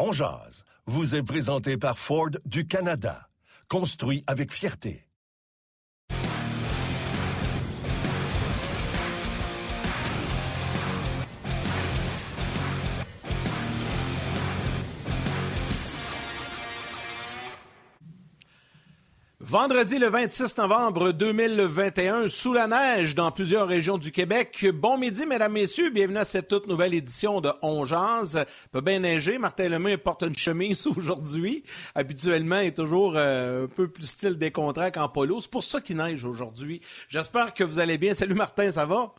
On vous est présenté par Ford du Canada. Construit avec fierté. Vendredi le 26 novembre 2021, sous la neige dans plusieurs régions du Québec. Bon midi, mesdames, messieurs. Bienvenue à cette toute nouvelle édition de On Jazz. Peut bien neiger. Martin Lemay porte une chemise aujourd'hui. Habituellement, il est toujours euh, un peu plus style décontracté qu'en polo. C'est pour ça qu'il neige aujourd'hui. J'espère que vous allez bien. Salut Martin, ça va?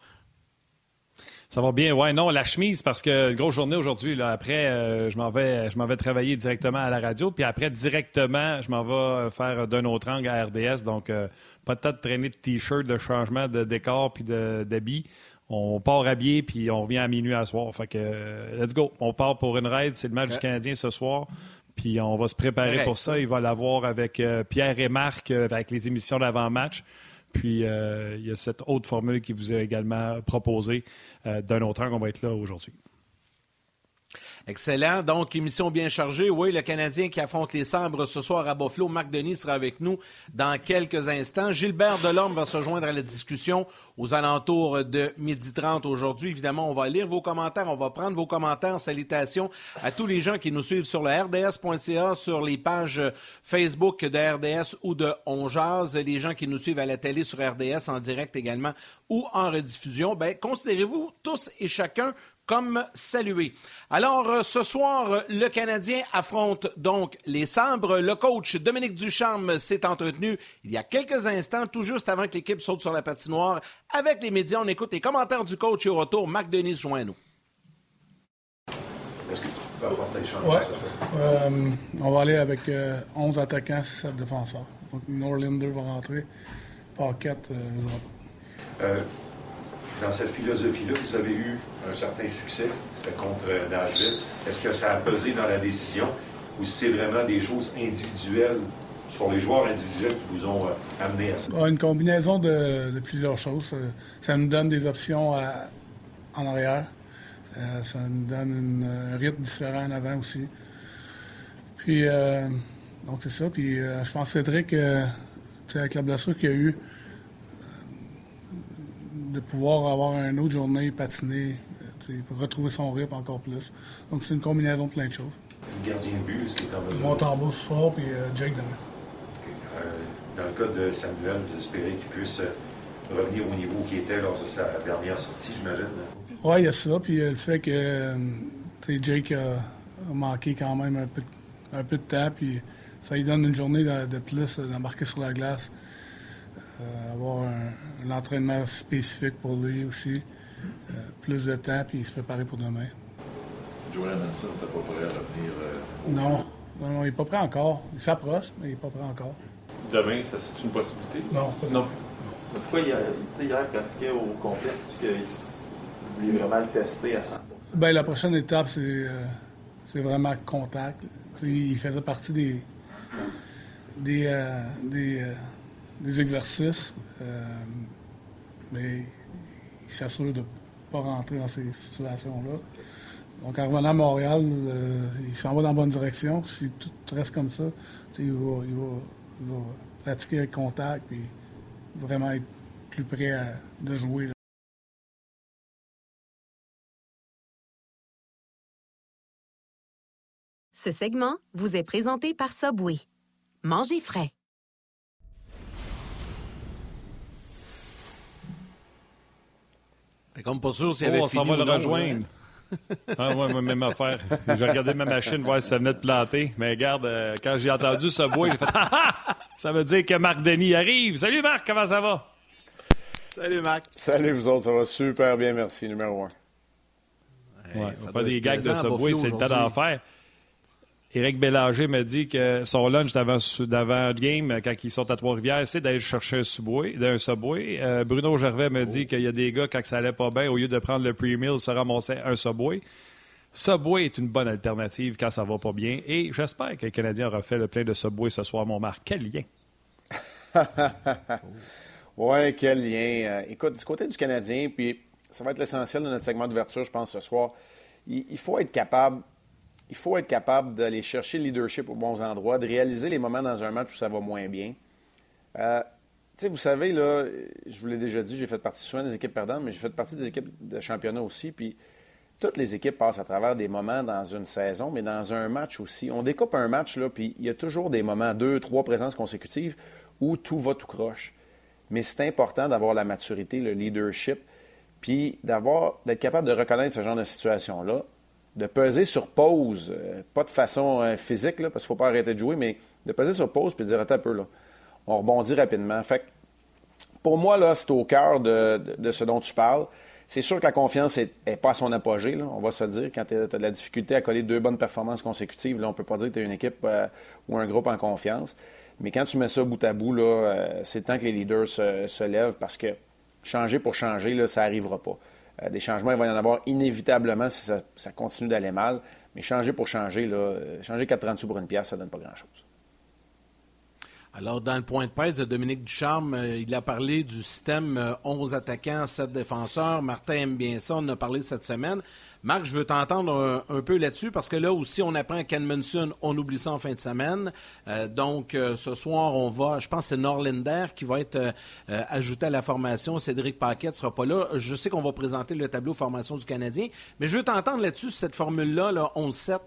Ça va bien, ouais, non, la chemise, parce que grosse journée aujourd'hui. Là, après, euh, je m'en vais, je m'en vais travailler directement à la radio, puis après, directement, je m'en vais faire d'un autre angle à RDS. Donc, euh, pas de temps de traîner de t-shirt, de changement de décor puis d'habits. On part habillé, puis on revient à minuit à soir. Fait que, euh, let's go. On part pour une raid. C'est le match du Canadien ce soir. Puis on va se préparer pour ça. Il va l'avoir avec Pierre et Marc, avec les émissions d'avant-match. Puis euh, il y a cette autre formule qui vous est également proposée euh, d'un autre angle. On va être là aujourd'hui. Excellent. Donc, émission bien chargée. Oui, le Canadien qui affronte les Sabres ce soir à Buffalo. Marc Denis sera avec nous dans quelques instants. Gilbert Delorme va se joindre à la discussion aux alentours de 12h30 aujourd'hui. Évidemment, on va lire vos commentaires. On va prendre vos commentaires. Salutations à tous les gens qui nous suivent sur le rds.ca, sur les pages Facebook de RDS ou de Onjaz. Les gens qui nous suivent à la télé sur RDS en direct également ou en rediffusion. Ben, considérez-vous tous et chacun comme salué. Alors, euh, ce soir, le Canadien affronte donc les Sabres. Le coach Dominique Ducharme s'est entretenu il y a quelques instants, tout juste avant que l'équipe saute sur la patinoire. Avec les médias, on écoute les commentaires du coach et au retour, Marc Denis joint nous. Est-ce que tu peux apporter les changements ouais. euh, On va aller avec euh, 11 attaquants, 7 défenseurs. Donc, Norlinder va rentrer. Paquette euh, pas dans cette philosophie-là, vous avez eu un certain succès, c'était contre Nashville. Est-ce que ça a pesé dans la décision ou c'est vraiment des choses individuelles sur les joueurs individuels qui vous ont euh, amené à ça? Une combinaison de, plusieurs choses. Ça nous donne des options en arrière. Euh, ça nous donne un rythme différent en avant aussi. Puis, euh, donc c'est ça. Puis, je pense, Cédric, avec la blessure qu'il y a eu, de pouvoir avoir une autre journée, patiner, retrouver son rythme encore plus. Donc, c'est une combinaison de plein de choses. Le gardien de but, est-ce qu'il est en mesure? Montembeau ce soir, puis euh, Jake demain. Euh, dans le cas de Samuel, vous espérez qu'il puisse euh, revenir au niveau qu'il était lors de sa dernière sortie, j'imagine? Oui, il y a ça. Puis le fait que Jake a, manqué quand même un peu, un peu de temps, puis ça lui donne une journée de, de plus d'embarquer sur la glace. Euh, avoir un, entraînement spécifique pour lui aussi, euh, plus de temps, puis se préparer pour demain. Joel Nelson n'était pas prêt à revenir? Euh, non. non, il n'est pas prêt encore. Il s'approche, mais il n'est pas prêt encore. Demain, ça c'est une possibilité? Non. Non. Pourquoi hier, hier pratiquait au complexe, qu'il voulait vraiment le tester à 100 Bien, la prochaine étape, c'est, c'est vraiment contact. il faisait partie des, des, des des exercices, euh, mais il s'assure de ne pas rentrer dans ces situations-là. Donc, en revenant à Montréal, euh, il s'en va dans la bonne direction. Si tout reste comme ça, il va, il, va, pratiquer avec contact et vraiment être plus prêt à, de jouer. Ce segment vous est présenté par Subway. Mangez frais. T'es comme pas sûr s'il y avait oh, on s'en va le rejoindre. ah, ouais, même affaire. J'ai regardé ma machine voir si ça venait de planter. Mais regarde, euh, quand j'ai entendu ce bois, j'ai fait ah, ah! Ça veut dire que Marc Denis arrive. Salut Marc, comment ça va? Salut Marc. Salut vous autres, ça va super bien, merci, numéro un. ouais, on fait des gags de ce bois, c'est le temps d'en faire. Éric Bélanger me dit que son lunch d'avant le game, quand ils sont à Trois-Rivières, c'est d'aller chercher un subway. Un subway. Euh, Bruno Gervais me dit qu'il y a des gars, quand ça allait pas bien, au lieu de prendre le pre-meal, se ramassaient un subway. Subway est une bonne alternative quand ça va pas bien. Et j'espère que les Canadiens aura fait le plein de Subway ce soir, mon Marc. Quel lien! oui, quel lien. Euh, écoute, du côté du Canadien, puis ça va être l'essentiel de notre segment d'ouverture, je pense, ce soir. il faut être capable il faut être capable d'aller chercher le leadership aux bons endroits, de réaliser les moments dans un match où ça va moins bien. Euh, vous savez, là, je vous l'ai déjà dit, j'ai fait partie souvent des équipes perdantes, mais j'ai fait partie des équipes de championnat aussi. Toutes les équipes passent à travers des moments dans une saison, mais dans un match aussi. On découpe un match, là, puis il y a toujours des moments, deux, trois présences consécutives, où tout va tout croche. Mais c'est important d'avoir la maturité, le leadership, puis d'avoir, d'être capable de reconnaître ce genre de situation-là, de peser sur pause, euh, pas de façon euh, physique, là, parce qu'il ne faut pas arrêter de jouer, mais de peser sur pause puis de dire, attends un peu, là, on rebondit rapidement. Fait pour moi, là, c'est au cœur de, ce dont tu parles. C'est sûr que la confiance n'est pas à son apogée, là, on va se le dire. Quand tu as, de la difficulté à coller deux bonnes performances consécutives, là, on ne peut pas dire que tu as une équipe euh, ou un groupe en confiance. Mais quand tu mets ça bout à bout, c'est temps que les leaders se, se, lèvent parce que changer pour changer, là, ça n'arrivera pas. Euh, des changements, il va y en avoir inévitablement si ça, continue d'aller mal. Mais changer pour changer, euh, changer 4,30 sous pour une pièce, ça ne donne pas grand-chose. Alors, dans le point de presse de Dominique Ducharme, euh, il a parlé du système 11 attaquants, 7 défenseurs. Martin aime bien ça, on en a parlé cette semaine. Marc, je veux t'entendre un, peu là-dessus parce que là aussi, on apprend Ken Munson, on oublie ça en fin de semaine. Euh, donc, euh, ce soir, on va, je pense que c'est Norlinder qui va être euh, ajouté à la formation. Cédric Paquet ne sera pas là. Je sais qu'on va présenter le tableau formation du Canadien, mais je veux t'entendre là-dessus, cette formule-là, là, 11-7.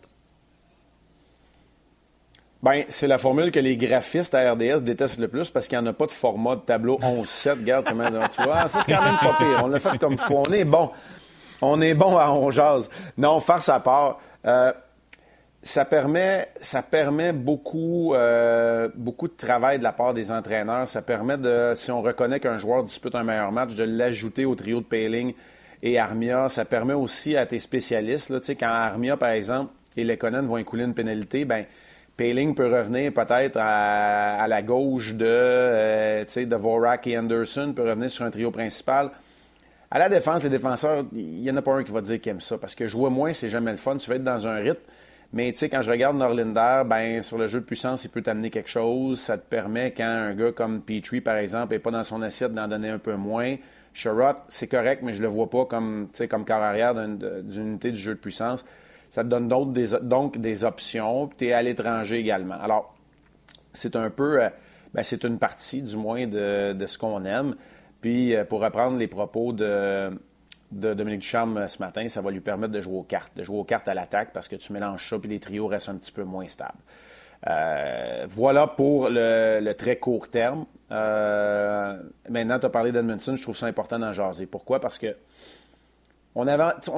Bien, c'est la formule que les graphistes à RDS détestent le plus parce qu'il n'y en a pas de format de tableau 11-7. Regarde comment tu vois. Ça, c'est quand même pas pire. On l'a fait comme faut. On est bon on est bon à on. Non, faire sa part. Euh, ça permet, ça permet beaucoup, euh, beaucoup de travail de la part des entraîneurs. Ça permet de, si on reconnaît qu'un joueur dispute un meilleur match, de l'ajouter au trio de Payling et Armia. Ça permet aussi à tes spécialistes, quand Armia, par exemple, et Lekonen vont écouler une pénalité, ben Payling peut revenir peut-être à, la gauche de, euh, de Vorak et Anderson, peut revenir sur un trio principal. À la défense, les défenseurs, il n'y en a pas un qui va dire qu'il aime ça. Parce que jouer moins, c'est jamais le fun. Tu vas être dans un rythme. Mais tu sais, quand je regarde Norlinder, ben sur le jeu de puissance, il peut t'amener quelque chose. Ça te permet, quand un gars comme Petrie, par exemple, n'est pas dans son assiette, d'en donner un peu moins. Sherrod, c'est correct, mais je le vois pas comme, comme corps arrière d'une unité du jeu de puissance. Ça te donne donc des options. Tu es à l'étranger également. Alors, c'est un peu, euh, ben, c'est une partie, du moins, de ce qu'on aime. Puis, euh, pour reprendre les propos de, Dominique Ducharme euh, ce matin, ça va lui permettre de jouer aux cartes, de jouer aux cartes à l'attaque parce que tu mélanges ça, puis les trios restent un petit peu moins stables. Euh, voilà pour le, très court terme. maintenant, tu as parlé d'Edmondson, je trouve ça important d'en jaser. Pourquoi? Parce que on,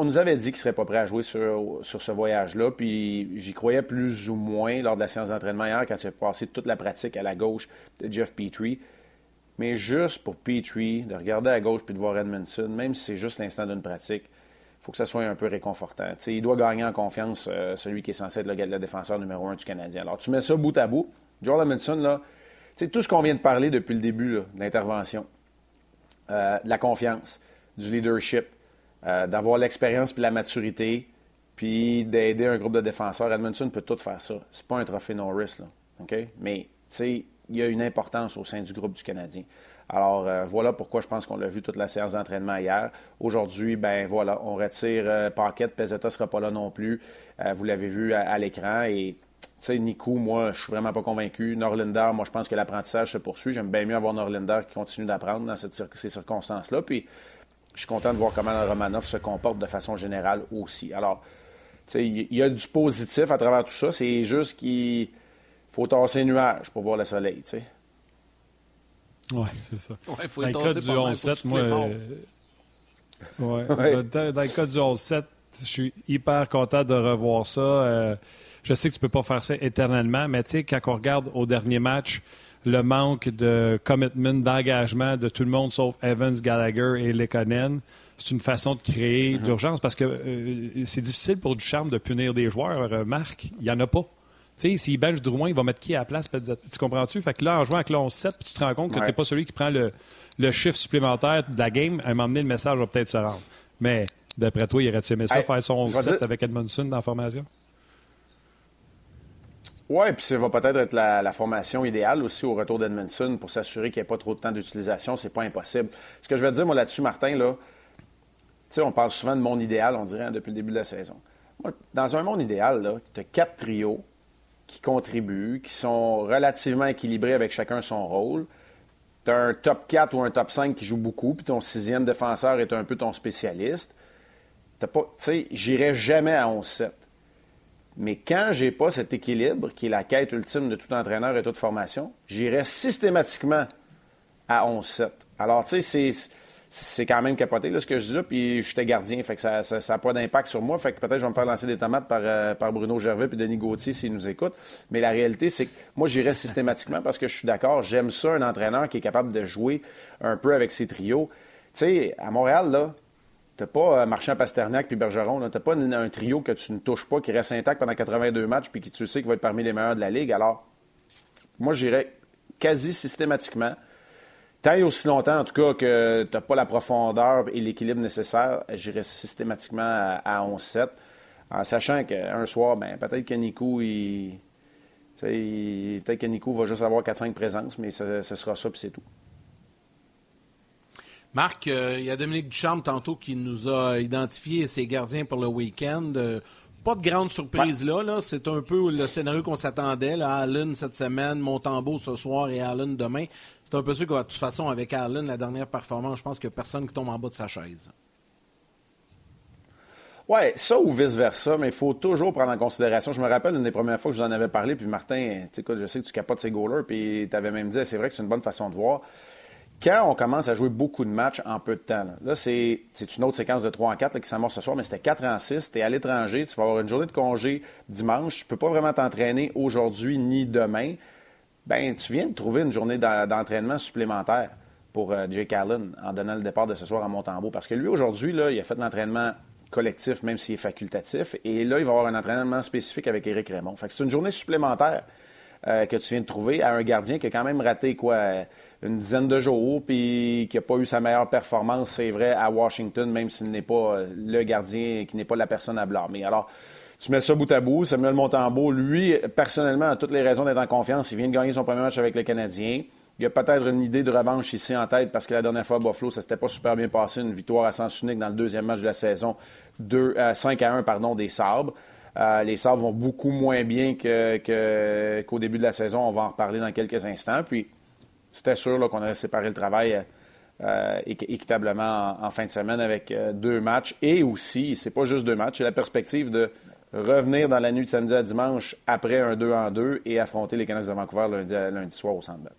nous avait dit qu'il ne serait pas prêt à jouer sur, sur ce voyage-là, puis j'y croyais plus ou moins lors de la séance d'entraînement hier quand tu as passé toute la pratique à la gauche de Jeff Petrie. Mais juste pour Petrie, de regarder à gauche puis de voir Edmondson, même si c'est juste l'instant d'une pratique, il faut que ça soit un peu réconfortant. il doit gagner en confiance euh, celui qui est censé être le, défenseur numéro un du Canadien. Alors, tu mets ça bout à bout. Joel Edmondson, là, tout ce qu'on vient de parler depuis le début de l'intervention, euh, la confiance, du leadership, euh, d'avoir l'expérience puis la maturité, puis d'aider un groupe de défenseurs. Edmondson peut tout faire ça. C'est pas un trophée Norris, là. Mais, tu sais, il y a une importance au sein du groupe du Canadien. Alors, euh, voilà pourquoi je pense qu'on l'a vu toute la séance d'entraînement hier. Aujourd'hui, ben voilà, on retire euh, Paquette, ne sera pas là non plus. Euh, vous l'avez vu à, l'écran. Et, tu sais, Nico, moi, je suis vraiment pas convaincu. Norlinder, moi, je pense que l'apprentissage se poursuit. J'aime bien mieux avoir Norlinder qui continue d'apprendre dans cette, ces circonstances-là. Puis, je suis content de voir comment Romanov se comporte de façon générale aussi. Alors, tu sais, il y a du positif à travers tout ça. C'est juste qu'il faut tasser les nuages pour voir le soleil, tu sais. Oui, c'est ça. Ouais, faut dans le cas du 11-7, moi. Euh, ouais. Dans, dans, le cas du 11-7, je suis hyper content de revoir ça. Euh, je sais que tu peux pas faire ça éternellement, mais tu sais, quand on regarde au dernier match, le manque de commitment, d'engagement de tout le monde sauf Evans, Gallagher et Lekonen, c'est une façon de créer mm-hmm. d'urgence parce que euh, c'est difficile pour Ducharme de punir des joueurs. Marc, il n'y en a pas. Tu sais, s'il bench Drouin, il va mettre qui à la place? Tu comprends-tu? Fait que là, en jouant avec le 7 puis tu te rends compte que tu n'es pas celui qui prend le, le chiffre supplémentaire de la game, à un moment donné, le message va peut-être se rendre. Mais d'après toi, il aurait-tu aimé ça, faire son 7 avec Edmondson dans la formation? Oui, puis ça va peut-être être la, formation idéale aussi au retour d'Edmondson pour s'assurer qu'il n'y ait pas trop de temps d'utilisation. C'est pas impossible. Ce que je vais te dire, moi, là-dessus, Martin, là, tu sais, on parle souvent de monde idéal, on dirait, hein, depuis le début de la saison. dans un monde idéal, tu as quatre trios qui contribuent, qui sont relativement équilibrés avec chacun son rôle. Tu as un top 4 ou un top 5 qui joue beaucoup, puis ton sixième défenseur est un peu ton spécialiste. Tu sais, j'irai jamais à 11-7. Mais quand j'ai pas cet équilibre, qui est la quête ultime de tout entraîneur et toute formation, j'irai systématiquement à 11-7. Alors, tu sais, c'est quand même capoté là, ce que je dis là, puis j'étais gardien, fait que ça n'a pas d'impact sur moi, fait que peut-être je vais me faire lancer des tomates par, euh, Bruno Gervais puis Denis Gauthier s'ils nous écoutent. Mais la réalité, c'est que moi, j'irai systématiquement parce que je suis d'accord, j'aime ça, un entraîneur qui est capable de jouer un peu avec ses trios. Tu sais, à Montréal, là, T'as pas euh, Marchand, Pasternak puis Bergeron. T'as pas un trio que tu ne touches pas, qui reste intact pendant 82 matchs puis qui tu sais qu'il va être parmi les meilleurs de la Ligue. Alors, moi, j'irais quasi systématiquement. Tant et aussi longtemps, en tout cas, que tu n'as pas la profondeur et l'équilibre nécessaire, j'irais systématiquement à, 11-7. En sachant qu'un soir, ben, peut-être que Nico, il... peut-être que Nico va juste avoir 4-5 présences, mais ce, ce sera ça, puis c'est tout. Marc, euh, il y a Dominique Duchamp tantôt qui nous a identifié ses gardiens pour le week-end. Euh, pas de grande surprise là. C'est un peu le scénario qu'on s'attendait. Allen cette semaine, Montembeau ce soir et Allen demain. C'est un peu sûr que de toute façon, avec Allen, la dernière performance, je pense qu'il n'y a personne qui tombe en bas de sa chaise. Oui, ça ou vice-versa, mais il faut toujours prendre en considération. Je me rappelle une des premières fois que je vous en avais parlé, puis Martin, je sais que tu capotes ses goalers, puis tu avais même dit, c'est vrai que c'est une bonne façon de voir quand on commence à jouer beaucoup de matchs en peu de temps, là, c'est, une autre séquence de 3 en 4 qui s'amorce ce soir, mais c'était 4 en 6. Tu es à l'étranger, tu vas avoir une journée de congé dimanche, tu peux pas vraiment t'entraîner aujourd'hui ni demain. Ben, tu viens de trouver une journée d'entraînement supplémentaire pour euh, Jake Allen en donnant le départ de ce soir à Montembeau. Parce que lui, aujourd'hui, il a fait l'entraînement collectif, même s'il est facultatif. Et là, il va avoir un entraînement spécifique avec Éric Raymond. Fait que c'est une journée supplémentaire euh, que tu viens de trouver à un gardien qui a quand même raté quoi une dizaine de jours, puis qui n'a pas eu sa meilleure performance, c'est vrai, à Washington, même s'il n'est pas euh, le gardien, qui n'est pas la personne à blâmer. Alors, tu mets ça bout à bout. Samuel Montembeau, lui, personnellement, a toutes les raisons d'être en confiance. Il vient de gagner son premier match avec le Canadien. Il a peut-être une idée de revanche ici en tête parce que la dernière fois Buffalo, ça s'était pas super bien passé. Une victoire à sens unique dans le deuxième match de la saison, 2, 5 euh, à 1 pardon, des Sabres. Euh, les Sabres vont beaucoup moins bien qu'au début de la saison. On va en reparler dans quelques instants. Puis, c'était sûr qu'on aurait séparé le travail euh, équitablement en, fin de semaine avec deux matchs. Et aussi, c'est pas juste deux matchs, c'est la perspective de revenir dans la nuit de samedi à dimanche après un 2 en 2 et affronter les Canucks de Vancouver lundi, lundi soir au Centre Bell.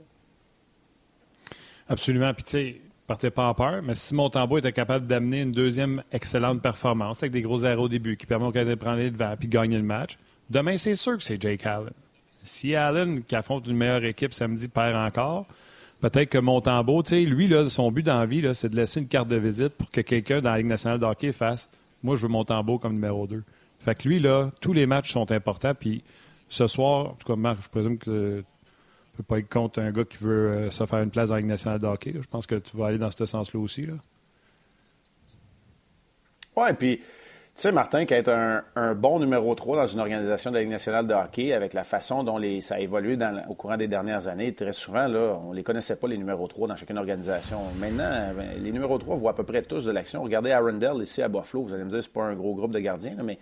Absolument. Puis, tu sais, partez pas en peur, mais si Montembeau était capable d'amener une deuxième excellente performance avec des gros arrêts au début qui permet au Canadien de prendre les devants puis de gagner le match, demain, c'est sûr que c'est Jake Allen. Si Allen, qui affronte une meilleure équipe samedi, perd encore, peut-être que Montembeau, tu sais, lui, là, son but dans la c'est de laisser une carte de visite pour que quelqu'un dans la Ligue nationale de hockey fasse Moi, je veux Montembeau comme numéro 2. Fait que lui, là, tous les matchs sont importants. Puis ce soir, en tout cas, Marc, je présume que tu ne peux pas être contre un gars qui veut euh, se faire une place dans la Ligue nationale de hockey. Je pense que tu vas aller dans ce sens-là aussi. Là. Ouais, puis tu sais, Martin, qu'être un, un, bon numéro 3 dans une organisation de la Ligue nationale de hockey, avec la façon dont les, ça a évolué au courant des dernières années, très souvent, là, on ne les connaissait pas, les numéros 3, dans chacune organisation. Maintenant, ben, les numéros 3 voient à peu près tous de l'action. Regardez Arundel ici à Buffalo. Vous allez me dire, c'est pas un gros groupe de gardiens, mais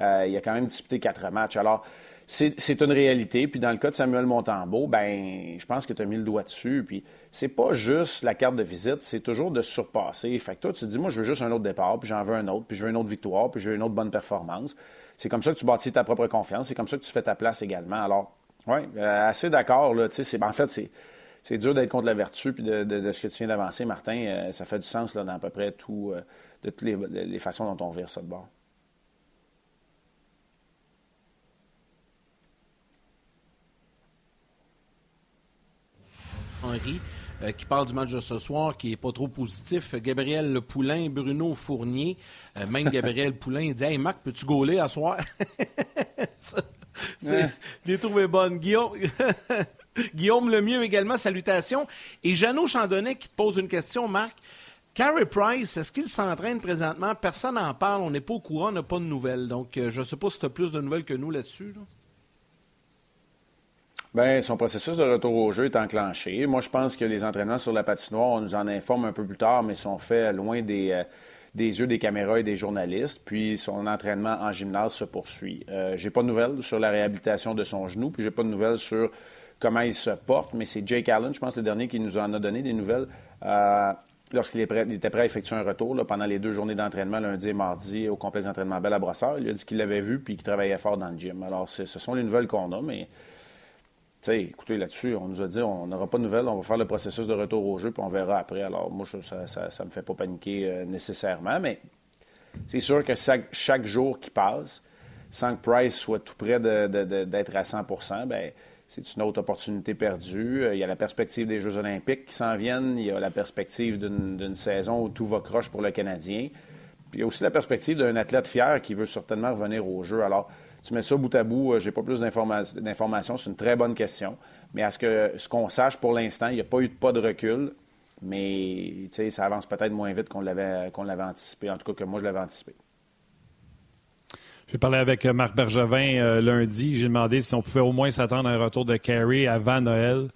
euh, il a quand même disputé quatre matchs. Alors, c'est une réalité. Puis dans le cas de Samuel Montembeau, ben, je pense que tu as mis le doigt dessus. Puis c'est pas juste la carte de visite, c'est toujours de surpasser. Fait que toi, tu te dis, moi, je veux juste un autre départ, puis j'en veux un autre, puis je veux une autre victoire, puis je veux une autre bonne performance. C'est comme ça que tu bâtis ta propre confiance. C'est comme ça que tu fais ta place également. Alors, oui, euh, assez d'accord. Là, en fait, c'est dur d'être contre la vertu puis de, ce que tu viens d'avancer, Martin. Euh, ça fait du sens là, dans à peu près de toutes les, les, façons dont on vire ça de bord. Henri, euh, qui parle du match de ce soir, qui n'est pas trop positif. Gabriel Poulain, Bruno Fournier, euh, même Gabriel Poulain, il dit Hey Marc, peux-tu gauler à soir? Les trouver bonnes. Guillaume... Guillaume Lemieux également, salutations. Et Jeannot Chandonnet qui te pose une question, Marc. Carey Price, est-ce qu'il s'entraîne présentement? Personne n'en parle, on n'est pas au courant, on n'a pas de nouvelles. Donc, euh, je ne sais pas si tu as plus de nouvelles que nous là-dessus. Bien, son processus de retour au jeu est enclenché. Moi, je pense que les entraînements sur la patinoire, on nous en informe un peu plus tard, mais sont faits loin des, euh, des yeux des caméras et des journalistes. Puis son entraînement en gymnase se poursuit. Euh, j'ai pas de nouvelles sur la réhabilitation de son genou, puis j'ai pas de nouvelles sur comment il se porte, mais c'est Jake Allen, je pense, le dernier qui nous en a donné des nouvelles. Euh, lorsqu'il était prêt à effectuer un retour pendant les deux journées d'entraînement, lundi et mardi, au complexe d'entraînement Belle à Brossard. Il a dit qu'il l'avait vu puis qu'il travaillait fort dans le gym. Alors, ce sont les nouvelles qu'on a, mais sais, écoutez, là-dessus, on nous a dit on n'aura pas de nouvelles, on va faire le processus de retour au jeu, puis on verra après. Alors, moi, ça ne me fait pas paniquer euh, nécessairement, mais c'est sûr que chaque, jour qui passe, sans que Price soit tout près d'être à 100 bien, c'est une autre opportunité perdue. Euh, il y a la perspective des Jeux olympiques qui s'en viennent. Il y a la perspective d'une saison où tout va croche pour le Canadien. Puis il y a aussi la perspective d'un athlète fier qui veut certainement revenir au jeu. Alors, tu mets ça bout à bout, euh, j'ai pas plus d'informations. C'est une très bonne question. Mais à ce que ce qu'on sache pour l'instant, il n'y a pas eu de pas de recul. Mais ça avance peut-être moins vite qu'on l'avait qu'on l'avait anticipé. En tout cas, que moi, je l'avais anticipé. J'ai parlé avec euh, Marc Bergevin euh, lundi. J'ai demandé si on pouvait au moins s'attendre à un retour de Carey avant Noël.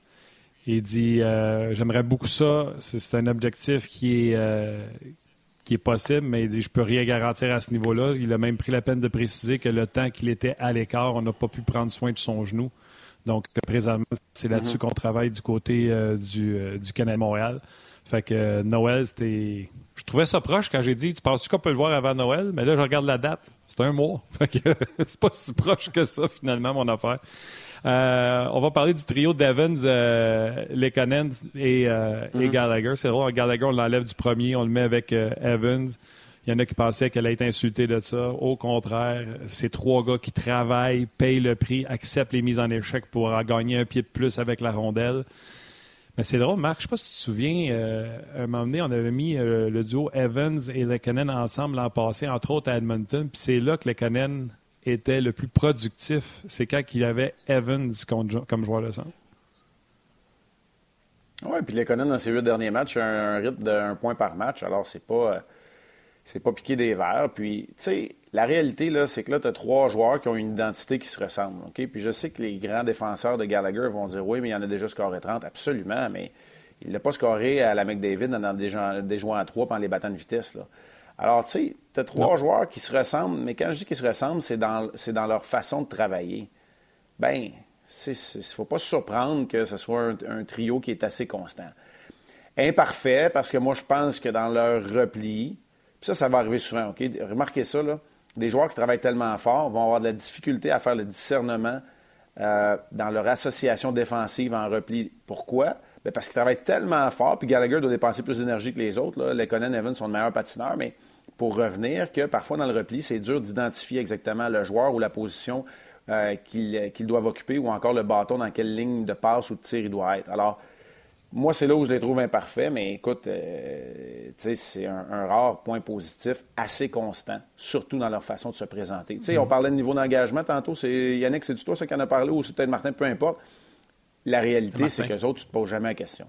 Il dit J'aimerais beaucoup ça. C'est un objectif qui est, qui est possible, mais il dit je peux rien garantir à ce niveau-là. Il a même pris la peine de préciser que le temps qu'il était à l'écart, on n'a pas pu prendre soin de son genou. Donc, présentement, c'est là-dessus mhm. qu'on travaille du côté euh, du, euh, du Canada Montréal. Fait que euh, Noël, c'était. Je trouvais ça proche quand j'ai dit Tu penses-tu qu'on peut le voir avant Noël? Mais là, je regarde la date. C'est un mois. Fait que c'est pas si proche que ça, finalement, mon affaire. Euh, on va parler du trio d'Evans, euh, et, euh, et, mhm. Gallagher. C'est drôle, Gallagher, on l'enlève du premier, on le met avec euh, Evans. Il y en a qui pensaient qu'elle a été insultée de ça. Au contraire, c'est trois gars qui travaillent, payent le prix, acceptent les mises en échec pour gagner un pied de plus avec la rondelle. Mais c'est drôle, Marc, je sais pas si tu te souviens, euh, à un moment donné, on avait mis le duo Evans et Lekonen ensemble l'an passé, entre autres à Edmonton, puis c'est là que Lekonen était le plus productif, c'est quand il avait Evans comme joueur de centre. Oui, puis connaît dans ses huit derniers matchs, un, rythme d'un point par match. Alors, c'est pas, euh, c'est pas piqué des verres. Puis, tu sais, la réalité, là, c'est que là, tu as trois joueurs qui ont une identité qui se ressemble. Puis, je sais que les grands défenseurs de Gallagher vont dire oui, mais il y en a déjà scoré 30. Absolument, mais il n'a pas scoré à la McDavid des, des joueurs à trois pendant les battants de vitesse. Là. Alors, tu sais, tu as trois joueurs qui se ressemblent, mais quand je dis qu'ils se ressemblent, c'est dans, dans leur façon de travailler. Bien, il ne faut pas se surprendre que ce soit un, trio qui est assez constant. Imparfait, parce que moi, je pense que dans leur repli, puis ça, ça va arriver souvent, OK? Remarquez ça, là. Des joueurs qui travaillent tellement fort vont avoir de la difficulté à faire le discernement euh, dans leur association défensive en repli. Pourquoi? Bien parce qu'ils travaillent tellement fort, puis Gallagher doit dépenser plus d'énergie que les autres. Là. Les Conan Evans sont de meilleurs patineurs, mais pour revenir que parfois dans le repli, c'est dur d'identifier exactement le joueur ou la position euh, qu'il doit occuper ou encore le bâton dans quelle ligne de passe ou de tir il doit être. Alors, moi, c'est là où je les trouve imparfaits, mais écoute, euh, c'est un, rare point positif assez constant, surtout dans leur façon de se présenter. On mm-hmm. parlait de niveau d'engagement tantôt, c'est Yannick, c'est du toi ça qui en a parlé ou c'est peut-être Martin, peu importe. La réalité, c'est que les autres, tu ne te poses jamais la question.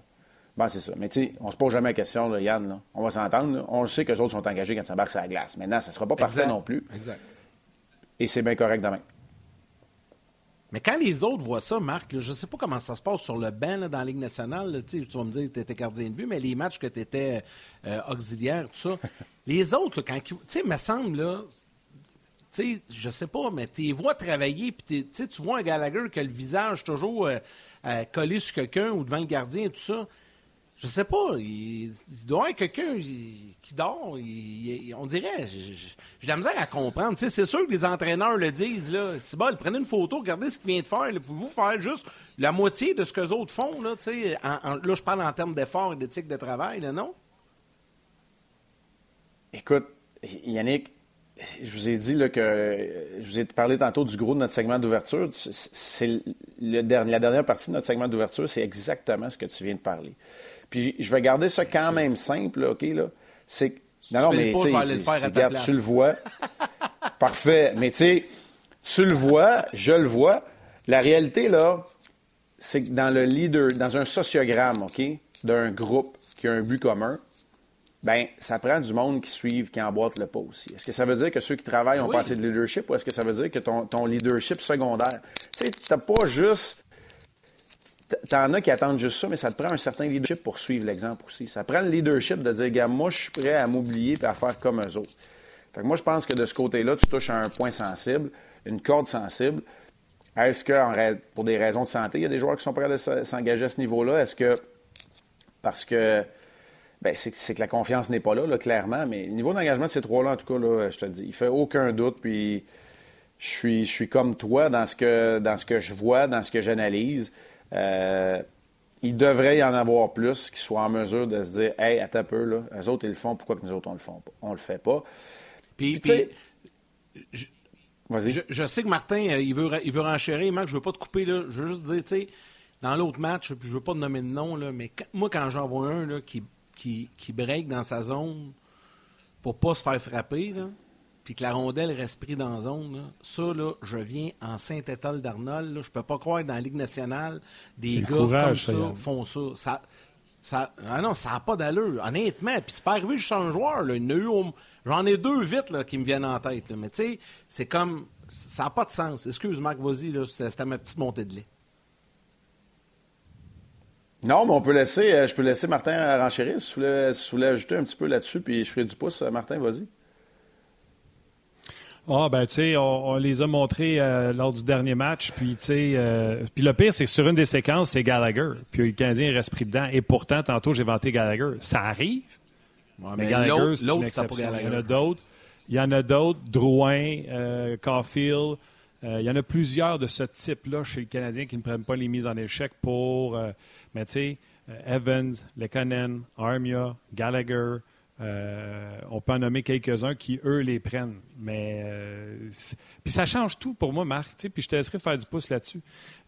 Ben, c'est ça. Mais tu sais, on se pose jamais la question, Yann. On va s'entendre. On le sait que les autres sont engagés quand ça embarque sur la glace. Maintenant, ça ne sera pas parfait non plus. Exact. Et c'est bien correct demain. Mais quand les autres voient ça, Marc, je ne sais pas comment ça se passe sur le banc dans la Ligue nationale. tu vas me dire que tu étais gardien de but, mais les matchs que tu étais euh, auxiliaire, tout ça. les autres, quand Tu sais, me semble, là, tu sais, je sais pas, mais tu vois travailler, puis tu vois un Gallagher qui a le visage toujours euh, euh, collé sur quelqu'un ou devant le gardien et tout ça. Je sais pas. Il, doit y avoir quelqu'un qui dort. on dirait. J'ai la misère à comprendre. c'est sûr que les entraîneurs le disent. Là. C'est bon, prenez une photo, regardez ce qu'il vient de faire. Pouvez-vous faire juste la moitié de ce que les autres font? Là, là je parle en termes d'effort et d'éthique de travail, là, non? Écoute, Yannick, je vous ai dit là, que je vous ai parlé tantôt du gros de notre segment d'ouverture. C'est la dernière partie de notre segment d'ouverture, c'est exactement ce que tu viens de parler. Puis je vais garder ça quand même simple, OK? Là. C'est non, non, mais tu tu le vois. Parfait. Mais tu sais, tu le vois, je le vois. La réalité, là, c'est que dans le leader, dans un sociogramme, OK, d'un groupe qui a un but commun, ben ça prend du monde qui suive, qui emboîte le pas aussi. Est-ce que ça veut dire que ceux qui travaillent ont Oui. pas assez de leadership ou est-ce que ça veut dire que ton, ton leadership secondaire, tu sais, t'as pas juste T'en as qui attendent juste ça, mais ça te prend un certain leadership pour suivre l'exemple aussi. Ça prend le leadership de dire, gars, moi, je suis prêt à m'oublier et à faire comme eux autres. Fait que moi, je pense que de ce côté-là, tu touches à un point sensible, une corde sensible. Est-ce que, pour des raisons de santé, il y a des joueurs qui sont prêts à s'engager à ce niveau-là? Est-ce que, parce que, ben, c'est que- c'est que la confiance n'est pas là, là, clairement, mais le niveau d'engagement de ces trois-là, en tout cas, là, je te le dis, il fait aucun doute, puis je suis, je suis comme toi dans ce que, dans ce que je vois, dans ce que j'analyse. Euh, il devrait y en avoir plus qui soient en mesure de se dire Hey, attends un peu, là, eux autres, ils le font, pourquoi que nous autres, on le, font pas? on le fait pas? Puis, puis, je, je sais que Martin, euh, il veut, il veut renchérir. Marc, je veux pas te couper. Là. Je veux juste dire, tu sais, dans l'autre match, je veux pas te nommer de nom, là, mais quand- moi, quand j'en vois un là, qui, qui, qui break dans sa zone pour pas se faire frapper, là, puis que la rondelle reste prise dans la zone, là, ça, là, je viens en Saint-Étoile d'Arnold. Je peux pas croire que dans la Ligue nationale, des le gars courage, comme ça font ça. ça ça, ah non, ça n'a pas d'allure, honnêtement. Puis c'est pas arrivé juste un joueur. Là. Il y en a eu au- J'en ai deux vite là, qui me viennent en tête. là. Mais tu sais, c'est comme. Ça n'a pas de sens. Excuse, Marc, vas-y. là, C'était ma petite montée de lait. Non, mais on peut laisser, euh, je peux laisser Martin renchérir si vous voulez, si vous voulez ajouter un petit peu là-dessus, puis je ferai du pouce. Euh, Martin, vas-y. Ah, ben, tu sais, on, on les a montrés euh, lors du dernier match. Puis, tu sais, euh, puis le pire, c'est que sur une des séquences, c'est Gallagher. Puis le Canadien reste pris dedans. Et pourtant, tantôt, j'ai vanté Gallagher. Ça arrive. Ouais, mais mais Gallagher, c'est une exception. Il y en a Gallagher. d'autres. Il y en a d'autres. Drouin, euh, Caulfield. Euh, il y en a plusieurs de ce type-là chez le Canadien qui ne prennent pas les mises en échec pour. mais tu sais, Evans, Lekonen, Armia, Gallagher. Euh, on peut en nommer quelques-uns qui, eux, les prennent. Mais. euh, puis ça change tout pour moi, Marc. Puis je te laisserai faire du pouce là-dessus.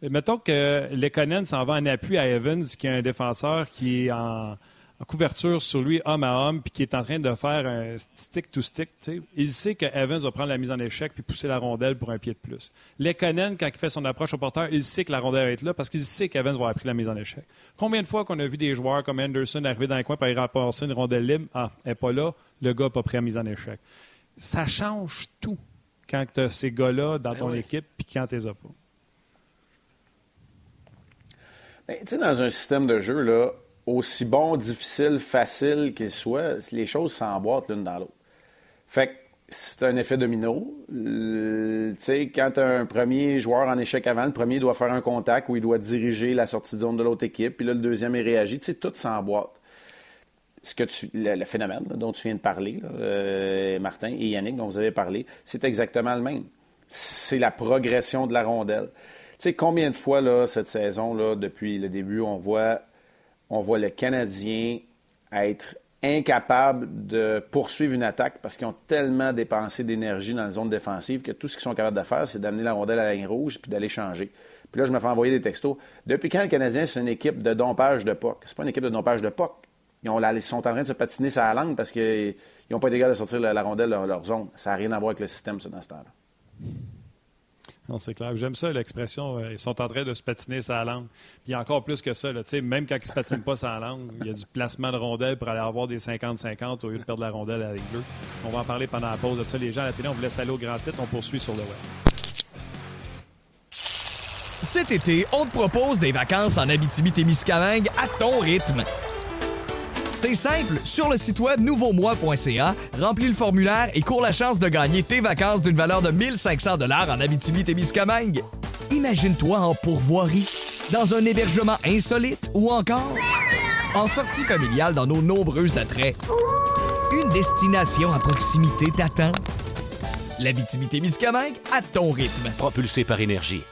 Euh, Mettons que Lekonen s'en va en appui à Evans, qui est un défenseur qui est en, en couverture sur lui, homme à homme, puis qui est en train de faire un stick-to-stick. Il sait que Evans va prendre la mise en échec puis pousser la rondelle pour un pied de plus. Lekonen, quand il fait son approche au porteur, il sait que la rondelle va être là parce qu'il sait qu'Evans va avoir pris la mise en échec. Combien de fois qu'on a vu des joueurs comme Anderson arriver dans le coin pour aller remporter une rondelle libre? Ah, elle n'est pas là, le gars n'a pas pris la mise en échec. Ça change tout quand tu as ces gars-là dans ton oui. équipe puis quand tu les as pas. Ben, tu sais, dans un système de jeu, là, aussi bon, difficile, facile qu'il soit, les choses s'emboîtent l'une dans l'autre. Fait que c'est un effet domino. Euh, Tu sais, quand un premier joueur en échec avant, le premier doit faire un contact où il doit diriger la sortie de zone de l'autre équipe, puis là, le deuxième est réagi. Tu sais, tout s'emboîte. Ce que tu, le, phénomène dont tu viens de parler, euh, Martin et Yannick, dont vous avez parlé, c'est exactement le même. C'est la progression de la rondelle. Tu sais, combien de fois, là, cette saison, là, depuis le début, on voit, on voit le Canadien être incapable de poursuivre une attaque parce qu'ils ont tellement dépensé d'énergie dans la zone défensive que tout ce qu'ils sont capables de faire, c'est d'amener la rondelle à la ligne rouge puis d'aller changer. Puis là, je me fais envoyer des textos. Depuis quand le Canadien, c'est une équipe de dompage de POC? C'est pas une équipe de dompage de POC. Ils, sont en train de se patiner la langue parce qu'ils n'ont pas été capables de sortir la, rondelle de leur, leur zone. Ça n'a rien à voir avec le système, ça, dans ce temps-là. Non, c'est clair. J'aime ça, l'expression. euh, ils sont en train de se patiner sa langue. Puis encore plus que ça. Même quand ils ne se patinent pas sa langue, il y a du placement de rondelles pour aller avoir des 50-50 au lieu de perdre la rondelle à la ligne bleue. On va en parler pendant la pause de ça. Les gens à la télé, on vous laisse aller au grand. On poursuit sur le web. Cet été, on te propose des vacances en Abitibi-Témiscamingue à ton rythme. C'est simple, sur le site web nouveaumois.ca, remplis le formulaire et cours la chance de gagner tes vacances d'une valeur de 1500 dollars en Abitibi-Témiscamingue. Imagine-toi en pourvoirie, dans un hébergement insolite ou encore en sortie familiale dans nos nombreux attraits. Une destination à proximité t'attend. L'Abitibi-Témiscamingue à ton rythme. Propulsé par énergie.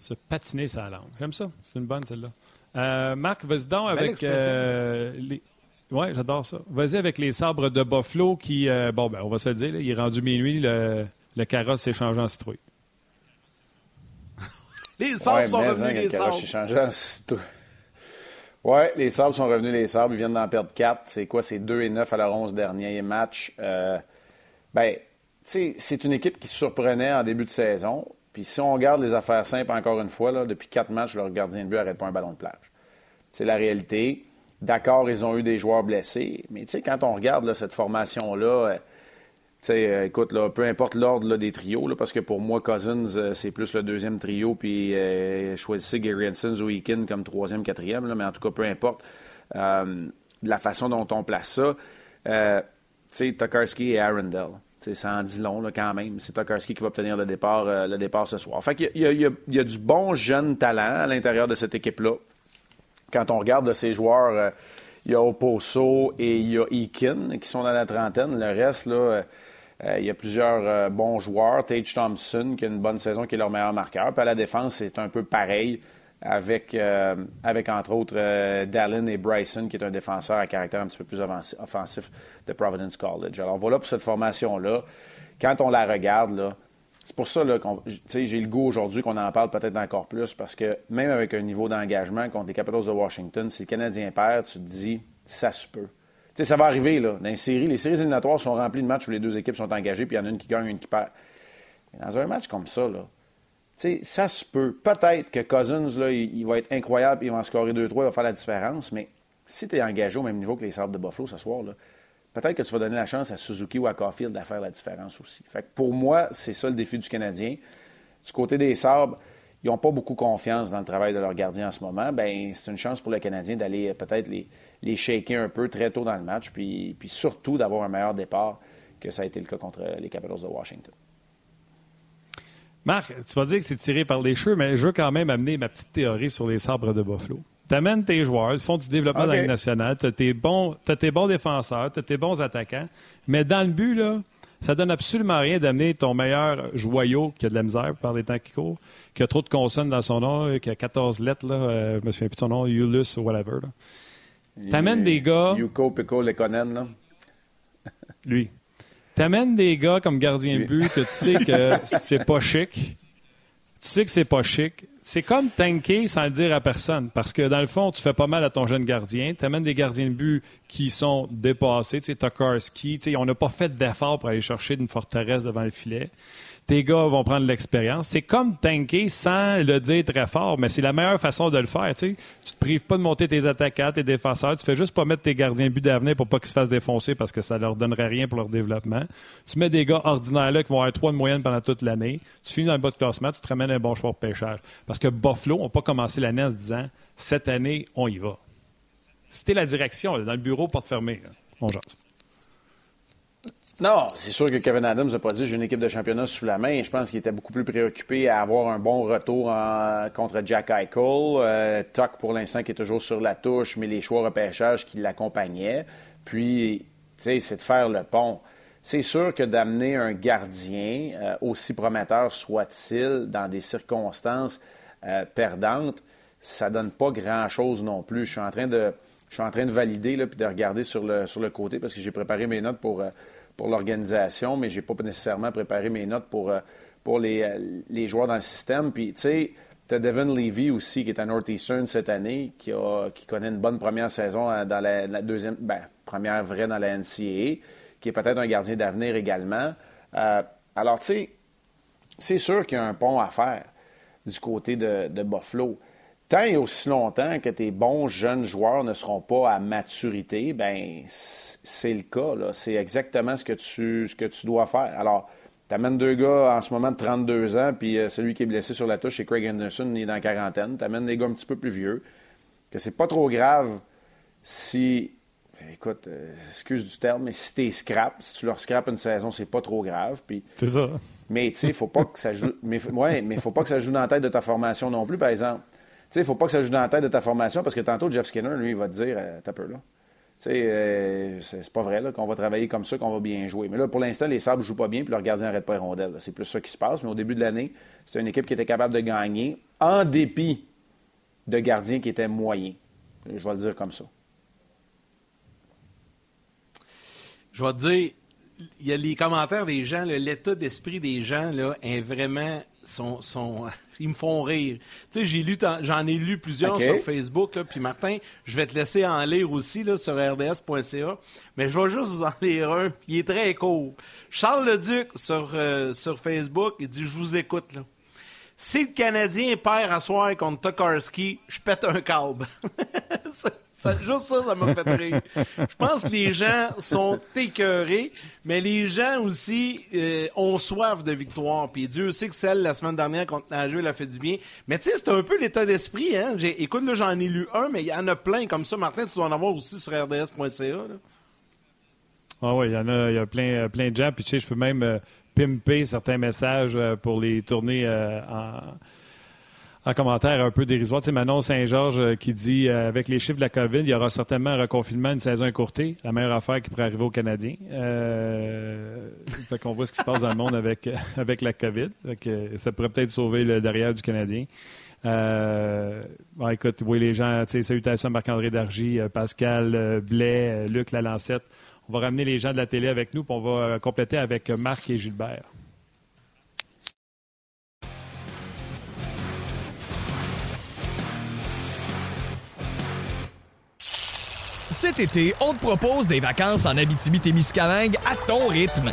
Se patiner sa langue. J'aime ça. C'est une bonne, celle-là. Euh, Marc, vas-y donc avec euh, les. Oui, j'adore ça. Vas-y avec les sabres de Buffalo qui, euh, bon, ben, on va se le dire, là, il est rendu minuit, le, le carrosse s'est changé en citrouille. Les sabres Ouais, sont revenus, hein, les le Carrosse sabres. s'est changé en citrouille. Ouais, les Sabres sont revenus, les Sabres. Ils viennent d'en perdre 4. C'est quoi? C'est 2 et 9 à leur 11 dernier match. Euh, ben, tu c'est une équipe qui surprenait en début de saison. Puis si on regarde les affaires simples, encore une fois, depuis quatre matchs, leur gardien de but n'arrête pas un ballon de plage. C'est la réalité. D'accord, ils ont eu des joueurs blessés, mais quand on regarde cette formation-là, euh, écoute, là, peu importe l'ordre des trios, parce que pour moi, Cousins, euh, c'est plus le deuxième trio, puis euh, choisissez Gary Hansen ou Eakin comme troisième, quatrième, mais en tout cas, peu importe la façon dont on place ça. tu sais, et Arundel. Ça en dit long quand même. C'est Tokarski qui va obtenir le départ, le départ ce soir. Fait qu'il y, a du bon jeune talent à l'intérieur de cette équipe-là quand on regarde ces joueurs, euh, il y a Oposo et il y a Eakin qui sont dans la trentaine. Le reste, là, euh, il y a plusieurs euh, bons joueurs. Tage Thompson, qui a une bonne saison, qui est leur meilleur marqueur. Puis à la défense, c'est un peu pareil avec, avec entre autres, Dallin et Bryson, qui est un défenseur à caractère un petit peu plus offensif de Providence College. Alors voilà pour cette formation-là. Quand on la regarde, là, c'est pour ça que j'ai le goût aujourd'hui qu'on en parle peut-être encore plus parce que même avec un niveau d'engagement contre les Capitals de Washington, si le Canadien perd, tu te dis, ça se peut. ça va arriver là, dans les séries. Les séries éliminatoires sont remplies de matchs où les deux équipes sont engagées, puis il y en a une qui gagne, une qui perd. Dans un match comme ça, là, ça se peut. Peut-être que Cousins, là, il, va être incroyable, il va en scorer 2-3, il va faire la différence, mais si tu es engagé au même niveau que les Sabres de Buffalo ce soir, là, peut-être que tu vas donner la chance à Suzuki ou à Caulfield de faire la différence aussi. Fait pour moi, c'est ça le défi du Canadien. Du côté des Sabres, ils n'ont pas beaucoup confiance dans le travail de leur gardien en ce moment. Ben, c'est une chance pour le Canadien d'aller euh, peut-être les, les shaker un peu très tôt dans le match, puis surtout d'avoir un meilleur départ que ça a été le cas contre les Capitals de Washington. Marc, tu vas dire que c'est tiré par les cheveux, mais je veux quand même amener ma petite théorie sur les sabres de Buffalo. Tu amènes tes joueurs, ils font du développement dans la nationale, tu as, tes bons, tes bons défenseurs, tu as tes bons attaquants, mais dans le but, là, ça donne absolument rien d'amener ton meilleur joyau qui a de la misère par les temps qui courent, qui a trop de consonnes dans son nom, qui a 14 lettres, là, euh, je me souviens plus de son nom, Ulus ou whatever. Tu amènes des gars. Yuko Pico Lekonen, là. Lui. Tu amènes des gars comme gardien de but que tu sais que c'est pas chic. Tu sais que c'est pas chic c'est comme tanker sans le dire à personne. Parce que dans le fond, tu fais pas mal à ton jeune gardien. Tu amènes des gardiens de but qui sont dépassés. Tu sais, Tokarski, on n'a pas fait d'effort pour aller chercher une forteresse devant le filet tes gars vont prendre l'expérience. C'est comme tanker sans le dire très fort, mais c'est la meilleure façon de le faire. Tu ne te prives pas de monter tes attaquants, tes défenseurs. Tu fais juste pas mettre tes gardiens but d'avenir pour pas qu'ils se fassent défoncer parce que ça leur donnerait rien pour leur développement. Tu mets des gars ordinaires là qui vont avoir trois de moyenne pendant toute l'année. Tu finis dans le bas de classement, tu te ramènes un bon choix de pêcheur. Parce que Buffalo n'a pas commencé l'année en se disant cette année, on y va. C'était la direction, dans le bureau, porte fermée. Bon genre. Non, c'est sûr que Kevin Adams n'a pas dit j'ai une équipe de championnat sous la main. Je pense qu'il était beaucoup plus préoccupé à avoir un bon retour contre Jack Eichel. Euh, Tuck, pour l'instant, qui est toujours sur la touche, mais les choix repêchage qui l'accompagnaient. Puis, tu sais, c'est de faire le pont. C'est sûr que d'amener un gardien, euh, aussi prometteur soit-il, dans des circonstances euh, perdantes, ça donne pas grand-chose non plus. Je suis en train de, je suis en train de valider là, puis de regarder sur le, sur le côté parce que j'ai préparé mes notes pour pour l'organisation, mais je n'ai pas nécessairement préparé mes notes pour, euh, pour les, euh, les joueurs dans le système. Puis, tu sais, tu as Devin Levy aussi, qui est à Northeastern cette année, qui, a, qui connaît une bonne première saison euh, dans la, deuxième, ben, première vraie dans la NCAA, qui est peut-être un gardien d'avenir également. alors, tu sais, c'est sûr qu'il y a un pont à faire du côté de Buffalo tant et aussi longtemps que tes bons jeunes joueurs ne seront pas à maturité, ben c'est le cas. C'est exactement ce que, tu, ce que tu dois faire. Alors, tu amènes deux gars en ce moment de 32 ans, puis euh, celui qui est blessé sur la touche, c'est Craig Anderson, il est dans la quarantaine. Tu amènes des gars un petit peu plus vieux, que c'est pas trop grave si. Écoute, euh, excuse du terme, mais si t'es scrap, si tu leur scrapes une saison, c'est pas trop grave. Puis, c'est ça. Mais tu sais, faut pas que ça joue. Mais, ouais, mais faut pas que ça joue dans la tête de ta formation non plus, par exemple. Sais, il ne faut pas que ça joue dans la tête de ta formation parce que tantôt, Jeff Skinner, lui, il va te dire euh, T'as peur là. Tu sais, euh, c'est pas vrai qu'on va travailler comme ça, qu'on va bien jouer. Mais là, pour l'instant, les Sabres ne jouent pas bien puis leur gardien n'arrête pas les rondelles. C'est plus ça qui se passe. Mais au début de l'année, c'est une équipe qui était capable de gagner en dépit de gardiens qui étaient moyens. Je vais le dire comme ça. Je vais te dire, il y a les commentaires des gens, l'état d'esprit des gens là, est vraiment. Sont, sont, ils me font rire. Tu sais, j'ai lu, j'en ai lu plusieurs sur Facebook, là, puis Martin, je vais te laisser en lire aussi là, sur rds.ca, mais je vais juste vous en lire un, il est très court. Charles Leduc sur, euh, sur Facebook, il dit Je vous écoute. Là. Si le Canadien perd à soir contre Tokarski, je pète un câble. Juste ça, ça m'a fait rire. Je pense que les gens sont écœurés, mais les gens aussi euh, ont soif de victoire. Puis Dieu sait que celle la semaine dernière contre Nageux, elle a fait du bien. Mais tu sais, c'est un peu l'état d'esprit. Hein? Écoute, là, j'en ai lu un, mais il y en a plein comme ça. Martin, tu dois en avoir aussi sur rds.ca. Ah oui, il y en a, y a plein, euh, plein de gens. Puis tu sais, je peux même euh, pimper certains messages euh, pour les tourner euh, en, en commentaire un peu dérisoire. Tu sais, Manon Saint-Georges euh, qui dit avec les chiffres de la COVID, il y aura certainement un reconfinement, une saison écourtée, la meilleure affaire qui pourrait arriver aux Canadiens. Euh, fait qu'on voit ce qui se passe dans le monde avec, avec la COVID. Ça pourrait peut-être sauver le derrière du Canadien. Euh, bon, écoute, les gens, tu sais, salutations à Marc-André Dargy, Pascal Blais, Luc Lalancette. On va ramener les gens de la télé avec nous, puis on va euh, compléter avec euh, Marc et Gilbert. Cet été, on te propose des vacances en Abitibi-Témiscamingue à ton rythme.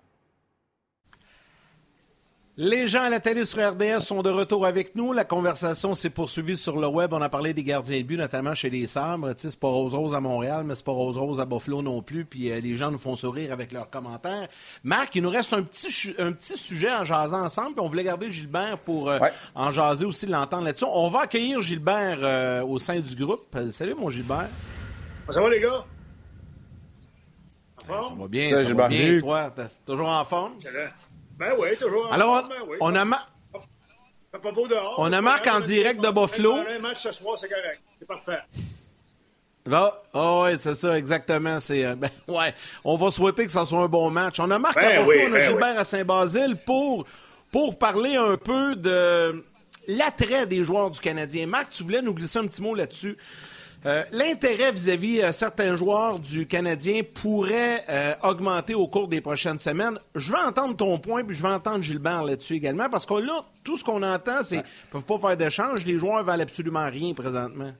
Les gens à la télé sur RDS sont de retour avec nous. La conversation s'est poursuivie sur le web. On a parlé des gardiens de but, notamment chez les Sabres. Tu sais, c'est pas rose-rose à Montréal, mais c'est pas rose-rose à Buffalo non plus. Puis euh, les gens nous font sourire avec leurs commentaires. Marc, il nous reste un petit, chu- un petit sujet en jasant ensemble. Puis on voulait garder Gilbert pour euh, en jaser aussi, l'entendre là-dessus. On va accueillir Gilbert euh, au sein du groupe. Salut, mon Gilbert. Ça va, les gars? Ça va bien, Salut, ça va Gilbert. bien. Toi, t'es toujours en forme? Ben oui, toujours. Alors, ben oui. on a... ma- Fait pas beau dehors. on a Marc en direct de Buffalo. Un match ce soir, c'est correct. C'est parfait. Ah ouais, c'est ça, exactement. C'est, euh, ben, ouais, on va souhaiter que ça soit un bon match. On a Marc Ben à Buffalo, oui, on a ben Gilbert à Saint-Basile pour, pour parler un peu de l'attrait des joueurs du Canadien. Marc, tu voulais nous glisser un petit mot là-dessus. Euh, L'intérêt vis-à-vis euh, certains joueurs du Canadien pourrait euh, augmenter au cours des prochaines semaines. Je veux entendre ton point, puis je veux entendre Gilbert là-dessus également, parce que là, tout ce qu'on entend, c'est qu'ils ne peuvent pas faire d'échange. Les joueurs valent absolument rien présentement.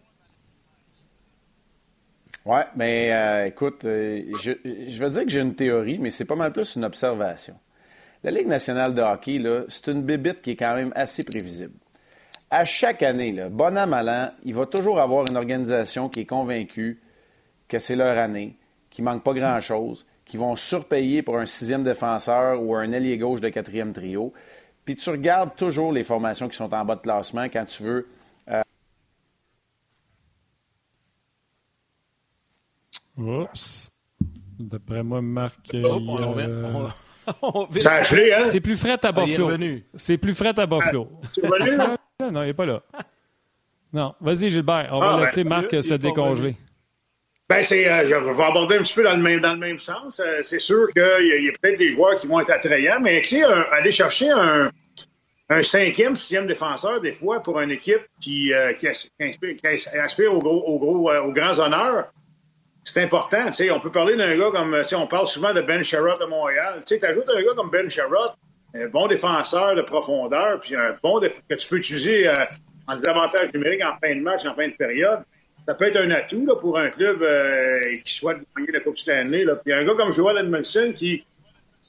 Ouais, mais euh, écoute, euh, je, je veux dire que j'ai une théorie, mais c'est pas mal plus une observation. La Ligue nationale de hockey, là, c'est une bébite qui est quand même assez prévisible. À chaque année, là, bon an, mal an, il va toujours avoir une organisation qui est convaincue que c'est leur année, qu'il manque pas grand-chose, qu'ils vont surpayer pour un sixième défenseur ou un ailier gauche de quatrième trio. Puis tu regardes toujours les formations qui sont en bas de classement quand tu veux euh, Oups. D'après moi, Marc. Oh, il, on revient- euh, on- hein? C'est plus frais à Ah, Buffalo. C'est plus frais à Buffalo. Ah, non, il n'est pas là. Non, vas-y, Gilbert. On Ah, va ben, laisser Marc il se décongeler. Ben, c'est, euh, je vais aborder un petit peu dans le même, dans le même sens. Euh, c'est sûr qu'il y a, il y a peut-être des joueurs qui vont être attrayants, mais tu sais, un- aller chercher un, un cinquième, sixième défenseur, des fois, pour une équipe qui, euh, qui, as- qui aspire, qui aspire aux, gros, aux, gros, aux grands honneurs, c'est important. Tu sais, on peut parler d'un gars comme, tu sais, on parle souvent de Ben Sherrod de Montréal. Tu sais, ajoutes un gars comme Ben Sherrod, un bon défenseur de profondeur, puis un bon que tu peux utiliser euh, en désavantage numérique en fin de match, en fin de période. Ça peut être un atout là, pour un club euh, qui souhaite gagner la Coupe Stanley. Là. Puis un gars comme Joel Edmondson qui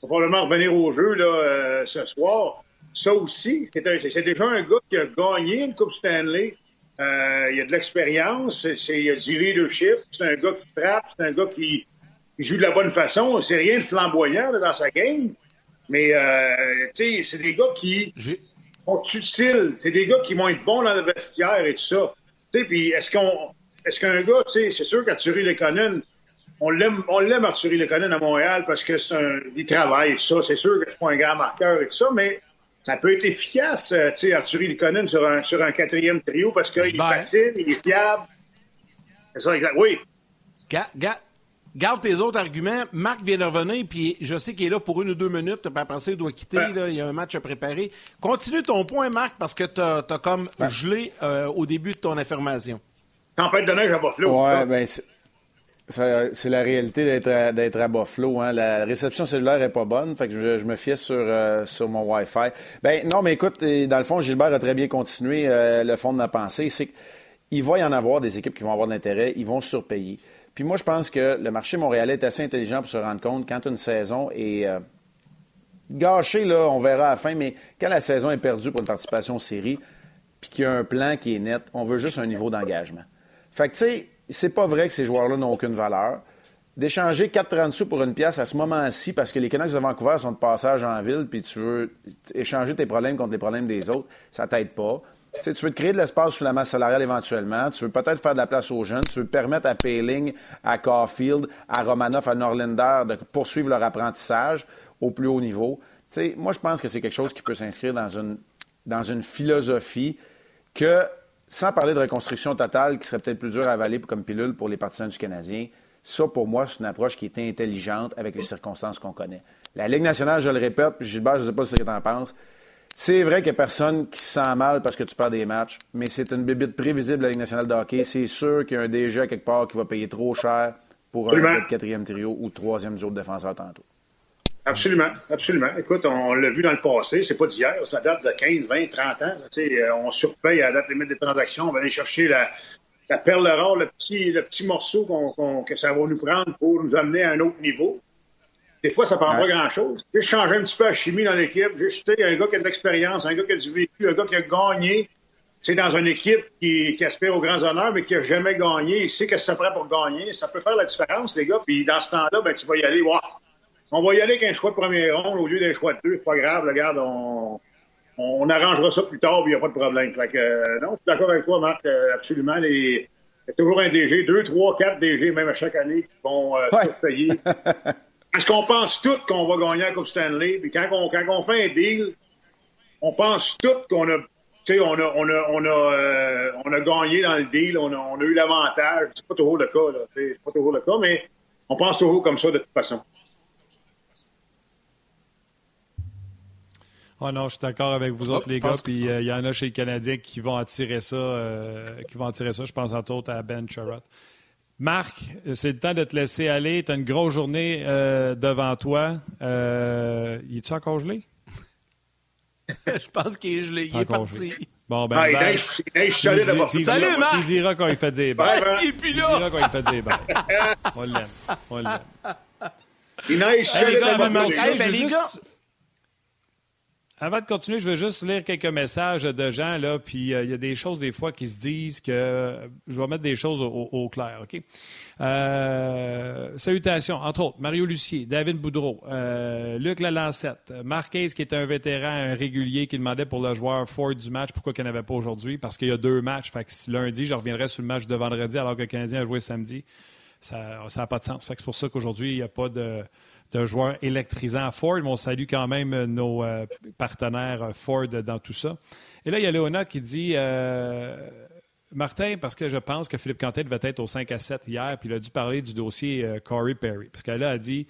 va probablement revenir au jeu là, euh, ce soir. Ça aussi, c'est déjà un gars qui a gagné une Coupe Stanley. Euh, il a de l'expérience, il a du leadership, c'est un gars qui frappe, c'est un gars qui, qui joue de la bonne façon. C'est rien de flamboyant dans sa game, mais euh, tu sais, c'est des gars qui sont utiles. C'est des gars qui vont être bons dans le vestiaire et tout ça. Tu sais, puis est-ce qu'on, est-ce qu'un gars, tu sais, c'est sûr qu'Arthurie Lekonen, on l'aime, on l'aime Arthurie Lekonen à Montréal parce que c'est un, il travaille, ça. C'est sûr que c'est pas un grand marqueur et tout ça, mais ça peut être efficace. Euh, tu sais, Arthur Likonen sur un, sur un quatrième trio parce qu'il est facile, il est fiable. C'est ça, exact. Oui. Garde tes autres arguments. Marc vient de revenir, puis je sais qu'il est là pour une ou deux minutes, puis après ça, il doit quitter. Là, il y a un match à préparer. Continue ton point, Marc, parce que tu as, comme gelé euh, au début de ton affirmation. Tempête de neige à Buffalo. Ouais, ben, c'est la réalité d'être à, Buffalo. Hein. La réception cellulaire n'est pas bonne, fait que je, me fiais sur, euh, sur mon Wi-Fi. Ben, non, mais écoute, dans le fond, Gilbert a très bien continué euh, le fond de ma pensée. C'est qu'il va y en avoir des équipes qui vont avoir de l'intérêt, ils vont surpayer. Puis moi, je pense que le marché montréalais est assez intelligent pour se rendre compte quand une saison est euh, gâchée, là, on verra à la fin, mais quand la saison est perdue pour une participation aux séries, puis qu'il y a un plan qui est net, on veut juste un niveau d'engagement. Fait que, tu sais, c'est pas vrai que ces joueurs-là n'ont aucune valeur. D'échanger 4,30 sous pour une pièce à ce moment-ci, parce que les Canucks de Vancouver sont de passage en ville, puis tu veux échanger tes problèmes contre les problèmes des autres, ça t'aide pas. Tu veux créer de l'espace sous la masse salariale éventuellement. Tu veux peut-être faire de la place aux jeunes. Tu veux permettre à Payling, à Caulfield, à Romanoff, à Norlinder de poursuivre leur apprentissage au plus haut niveau. moi, je pense que c'est quelque chose qui peut s'inscrire dans une, dans une philosophie que sans parler de reconstruction totale, qui serait peut-être plus dur à avaler comme pilule pour les partisans du Canadien, ça, pour moi, c'est une approche qui est intelligente avec les circonstances qu'on connaît. La Ligue nationale, je le répète, puis Gilbert, je ne sais pas ce que tu en penses, c'est vrai qu'il n'y a personne qui se sent mal parce que tu perds des matchs, mais c'est une bébite prévisible de la Ligue nationale de hockey. C'est sûr qu'il y a un DG quelque part qui va payer trop cher pour un quatrième trio ou troisième duo de défenseur tantôt. Absolument, absolument. Écoute, on, l'a vu dans le passé, c'est pas d'hier, ça date de 15, 20, 30 ans. Euh, on surpaye à la date limite des transactions, on va aller chercher la, la perle rare, le petit, le petit morceau que ça va nous prendre pour nous amener à un autre niveau. Des fois, ça prend pas grand-chose. Juste changer un petit peu la chimie dans l'équipe, juste un gars qui a de l'expérience, un gars qui a du vécu, un gars qui a gagné. C'est dans une équipe qui, qui, aspire aux grands honneurs, mais qui n'a jamais gagné. Il sait que ça prend pour gagner. Ça peut faire la différence, les gars. Puis dans ce temps-là, ben, tu vas y aller. Wow, on va y aller avec un choix de premier ronde au lieu d'un choix de deux. C'est pas grave, regarde, on, on arrangera ça plus tard, il n'y a pas de problème. Fait que, euh, non, je suis d'accord avec toi, Marc, euh, absolument. Les, il y a toujours un DG, deux, trois, quatre DG, même à chaque année, qui vont euh, payer. Parce qu'on pense tous qu'on va gagner la Coupe Stanley. Puis quand on, quand on fait un deal, on pense tous qu'on a tu sais, on a, on a, on a, euh, on a gagné dans le deal, on a, on a eu l'avantage. C'est pas toujours le cas, là. C'est pas toujours le cas, mais on pense toujours comme ça de toute façon. Oh non, je suis d'accord avec vous autres, les gars. Puis euh, il y en a chez les Canadiens qui vont attirer ça. Euh, qui vont attirer ça. Je pense entre autres à Ben Sherrod. Marc, c'est le temps de te laisser aller. Tu as une grosse journée euh, devant toi. Euh, il est-tu encore gelé? je pense qu'il est gelé. Il est parti. Bon, ben, ah, il neige, il neige solide d'abord. Salut, Marc! Tu diras quand il fait des balles. Et puis là! Tu diras quand il fait des balles. On l'aime. On l'aime. Il neige solide d'abord. les gars, avant de continuer, je veux juste lire quelques messages de gens, là, puis euh, il y a des choses des fois qui se disent que je vais mettre des choses au, clair, OK? Euh, salutations, entre autres, Mario Lucier, David Boudreau, euh, Luc Lalancette, Marquez, qui est un vétéran, un régulier, qui demandait pour le joueur Ford du match pourquoi il n'y en avait pas aujourd'hui, parce qu'il y a deux matchs. Fait que lundi, je reviendrai sur le match de vendredi alors que le Canadien a joué samedi. Ça n'a pas de sens. Fait que c'est pour ça qu'aujourd'hui, il n'y a pas de de joueurs électrisants à Ford. Mais on salue quand même nos euh, partenaires euh, Ford dans tout ça. Et là, il y a Léona qui dit euh, Martin, parce que je pense que Philippe Cantet devait être au 5 à 7 hier, puis il a dû parler du dossier Corey Perry. Parce qu'elle a dit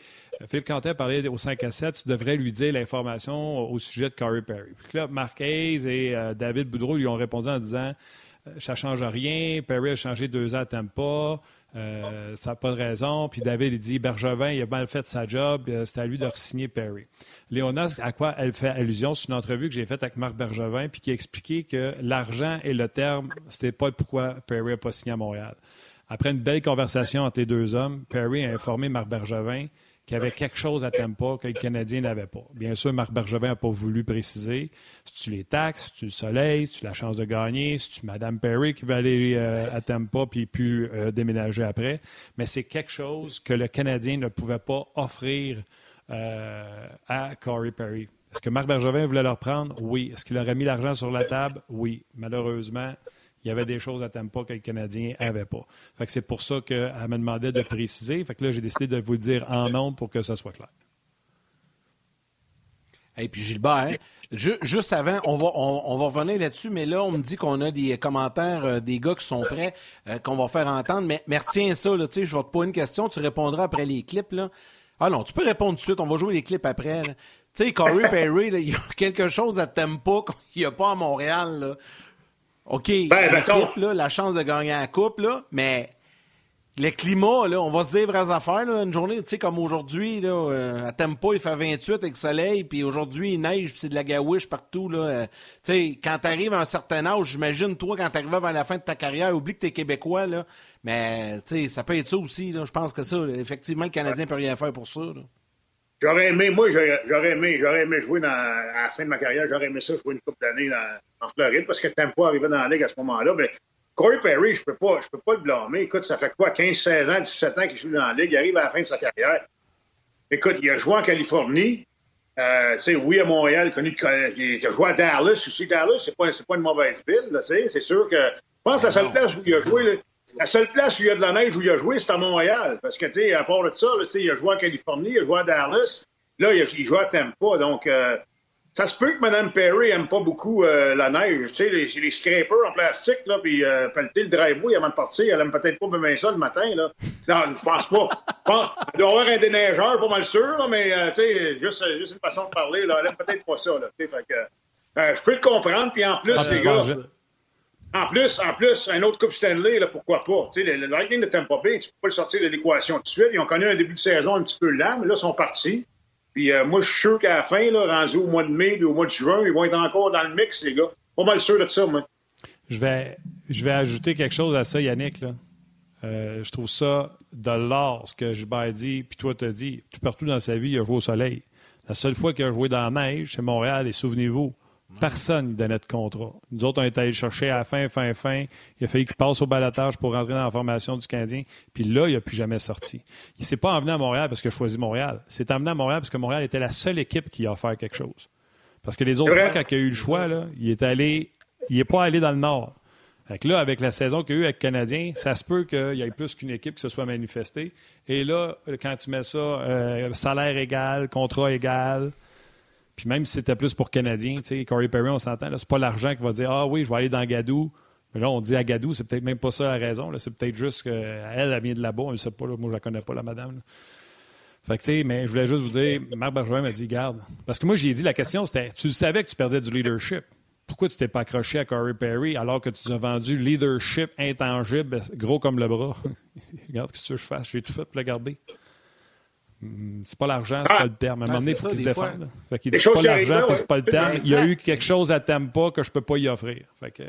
Philippe Cantet parlait au 5 à 7, tu devrais lui dire l'information au sujet de Corey Perry. Puis là, Marquez et David Boudreau lui ont répondu en disant Ça change rien, Perry a changé deux ans à Tampa. Euh, ça n'a pas de raison. Puis David, il dit Bergevin, il a mal fait sa job. Euh, c'est à lui de signer Perry. Léona, à quoi elle fait allusion? C'est une entrevue que j'ai faite avec Marc Bergevin, puis qui a expliqué que l'argent et le terme, c'était pas pourquoi Perry n'a pas signé à Montréal. Après une belle conversation entre les deux hommes, Perry a informé Marc Bergevin qu'il y avait quelque chose à Tampa que les Canadiens n'avaient pas. Bien sûr, Marc Bergevin n'a pas voulu préciser. Si tu les taxes, si tu le soleil, si tu la chance de gagner, si tu Madame Perry qui va aller euh, à Tampa puis puis euh, déménager après. Mais c'est quelque chose que le Canadien ne pouvait pas offrir euh, à Corey Perry. Est-ce que Marc Bergevin voulait leur prendre? Oui. Est-ce qu'il aurait mis l'argent sur la table? Oui. Malheureusement, il y avait des choses à Tampa que les Canadiens n'avaient pas. Fait c'est pour ça qu'elle me demandait de préciser. Fait là, j'ai décidé de vous le dire en nombre pour que ça soit clair. Et puis Gilbert, ju- juste avant, on va, on, revenir là-dessus, mais là, on me dit qu'on a des commentaires euh, des gars qui sont prêts, euh, qu'on va faire entendre. Mais, mais retiens ça, là, je vais te poser une question, tu répondras après les clips. Là. Ah non, tu peux répondre tout de suite, on va jouer les clips après. Tu sais, Corey Perry, il y a quelque chose à Tempa qu'il n'y a pas à Montréal. OK, Ben, le mettons- clip, là, la chance de gagner la coupe, là, mais le climat, là, on va se dire vraies affaires, là, une journée, tu sais, comme aujourd'hui, là, euh, à Tempa, il fait 28 avec soleil, puis aujourd'hui, il neige, puis c'est de la gaouiche partout, là. euh, tu sais, quand t'arrives à un certain âge, j'imagine, toi, quand t'arrives vers la fin de ta carrière, oublie que t'es Québécois, là, mais, tu sais, ça peut être ça aussi, là. Je pense que ça, là, effectivement, le Canadien peut rien faire pour ça, là. J'aurais aimé, moi, j'aurais aimé, j'aurais aimé jouer dans, à la fin de ma carrière, j'aurais aimé ça jouer une coupe d'années en Floride parce que Tampa arrivait dans la ligue à ce moment-là. Mais Corey Perry, je peux pas, je peux pas le blâmer. Écoute, ça fait quoi, 15, 16 ans, 17 ans qu'il joue dans la ligue, il arrive à la fin de sa carrière. Écoute, il a joué en Californie. Euh, tu sais, oui, à Montréal, connu de, il a joué à Dallas aussi. Dallas, c'est pas, c'est pas une mauvaise ville, là, tu sais. C'est sûr que, je pense que la seule place où il a joué, là, la seule place où il y a de la neige où il a joué, c'est à Montréal. Parce que, tu sais, à part de ça, là, il a joué en Californie, il a joué à Dallas. Là, il, a- il joue à Tampa. Donc, euh, ça se peut que Mme Perry aime pas beaucoup euh, la neige. Tu sais, les, les scrapers en plastique, là, puis euh, pelleter le driveway avant de partir, elle aime peut-être pas bien ça le matin, là. Non, je pense pas. Pense, il doit y avoir un déneigeur, pas mal sûr, là, mais, euh, tu sais, juste, juste une façon de parler, là. Elle aime peut-être pas ça, là. tu sais, fait que, je peux le comprendre, puis en plus, Ah, les gars... En plus, en plus, un autre Coupe Stanley, là, pourquoi pas? Le, le Lightning de Tampa Bay, tu peux pas le sortir de l'équation tout de suite. Ils ont connu un début de saison un petit peu lent, mais là, ils sont partis. Puis euh, moi, je suis sûr qu'à la fin, là, rendu au mois de mai puis au mois de juin, ils vont être encore dans le mix, les gars. Pas mal sûr de ça, moi. Je vais, je vais ajouter quelque chose à ça, Yannick. Euh, je trouve ça de l'or, ce que Gilbert dit, puis toi t'as dit. Tout partout dans sa vie, il a joué au soleil. La seule fois qu'il a joué dans la neige, c'est Montréal, et souvenez-vous, personne ne donnait de contrat. Nous autres, on est allés le chercher à la fin, fin, fin. Il a fallu qu'il passe au balatage pour rentrer dans la formation du Canadien. Puis là, il n'a plus jamais sorti. Il ne s'est pas emmené à Montréal parce qu'il a choisi Montréal. Il s'est emmené à Montréal parce que Montréal était la seule équipe qui a offert quelque chose. Parce que les autres C'est fois, quand il a eu le choix, là, il est allé. Il n'est pas allé dans le Nord. Fait que là, avec la saison qu'il y a eu avec le Canadien, ça se peut qu'il y ait plus qu'une équipe qui se soit manifestée. Et là, quand tu mets ça, euh, salaire égal, contrat égal, puis même si c'était plus pour Canadien, tu sais, Corey Perry, on s'entend, c'est pas l'argent qui va dire Ah oui, je vais aller dans Gadou. Mais là, on dit à Gadou, c'est peut-être même pas ça la raison. C'est peut-être juste qu'elle, elle vient de là-bas. On ne sait pas. Moi, je la connais pas, la madame. Fait que, tu sais, mais je voulais juste vous dire, Marc Bergevin m'a dit, garde. Parce que moi, j'ai dit, la question, c'était, tu savais que tu perdais du leadership. Pourquoi tu t'es pas accroché à Corey Perry alors que tu as vendu leadership intangible, gros comme le bras? Regarde, qu'est-ce que tu que je fasse? J'ai tout fait pour le garder. Hum, C'est pas l'argent, c'est Ah! pas le terme. À un Ah, moment donné, il faut qu'il se défende. Fait qu'il dit, c'est pas l'argent, ouais. c'est pas le terme. Il y a eu quelque chose à Tampa que je peux pas y offrir. Fait que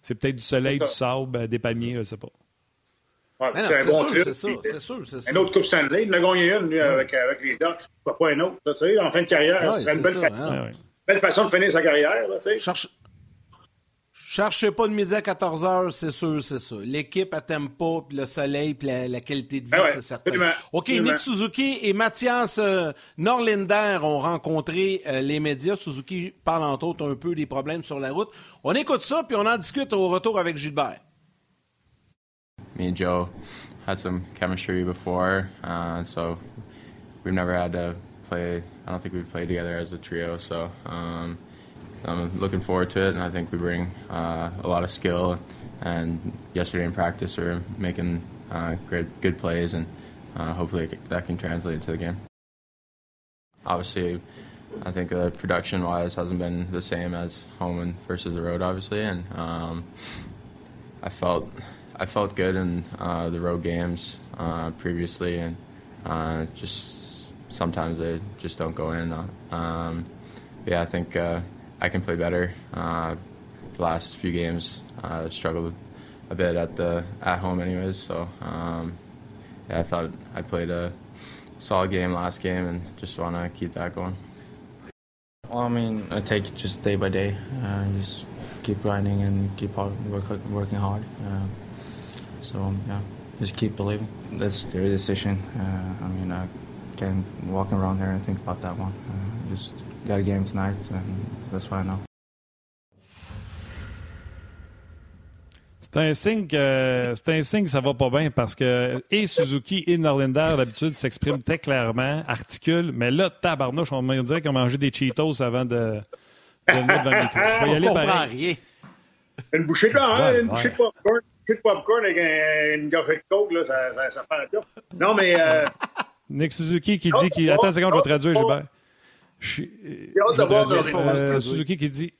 c'est peut-être du soleil, du sable, euh, des palmiers, je sais pas. Ouais, c'est un bon sûr, truc. c'est sûr, c'est sûr, c'est sûr. Un autre Coupe Stanley, il en a gagné une, lui, avec, avec les Ducks. Pourquoi pas un autre? là, Tu sais, en fin de carrière, Ouais, une belle, ça, fa- hein. Belle façon de finir sa carrière, là, tu sais. Cherche... Cherchez pas de midi à 14 heures, c'est sûr, c'est ça. L'équipe à Tempa, puis le soleil, puis la, la qualité de vie, Ah ouais, c'est certain. absolument, OK, absolument. Nick Suzuki et Mathias euh, Norlinder ont rencontré euh, les médias. Suzuki parle entre autres un peu des problèmes sur la route. On écoute ça, puis on en discute au retour avec Gilbert. me and Joe had some chemistry before, uh, so we've never had to play. I don't think we've played together as a trio, so um, I'm looking forward to it. And I think we bring uh, a lot of skill. And yesterday in practice, we were making uh, great, good plays, and uh, hopefully that can translate into the game. Obviously, I think uh, production-wise hasn't been the same as home and versus the road, obviously, and um, I felt I felt good in uh, the road games uh, previously, and just sometimes they just don't go in. Um, yeah, I think I can play better. Uh, the last few games uh, struggled a bit at the at home, anyways. So um, yeah, I thought I played a solid game last game, and just want to keep that going. Well, I mean, I take it just day by day. Uh, just keep grinding and keep hard, work, working hard. Uh, so yeah, just keep believing. That's their decision. Uh, I mean, I can't walk around here and think about that one. Uh, just got a game tonight, and that's what I know. C'est un signe que c'est un signe que ça va pas bien parce que et Suzuki et Norlinder d'habitude s'expriment très clairement, articulent, mais là tabarnouche, on me dirait qu'on mangeait des Cheetos avant de, de mettre dans le micro. Ça va y aller pareil. rien. Une bouchée de, hein, une bouchée de popcorn. Une bouchée de popcorn avec un- une gorgée de coke, là, ça, ça, ça fait un. Non, mais euh, Nick Suzuki qui dit qu'il. Attends une seconde, je vais traduire. Gilbert. J'ai hâte je de voir. Euh, Suzuki qui dit.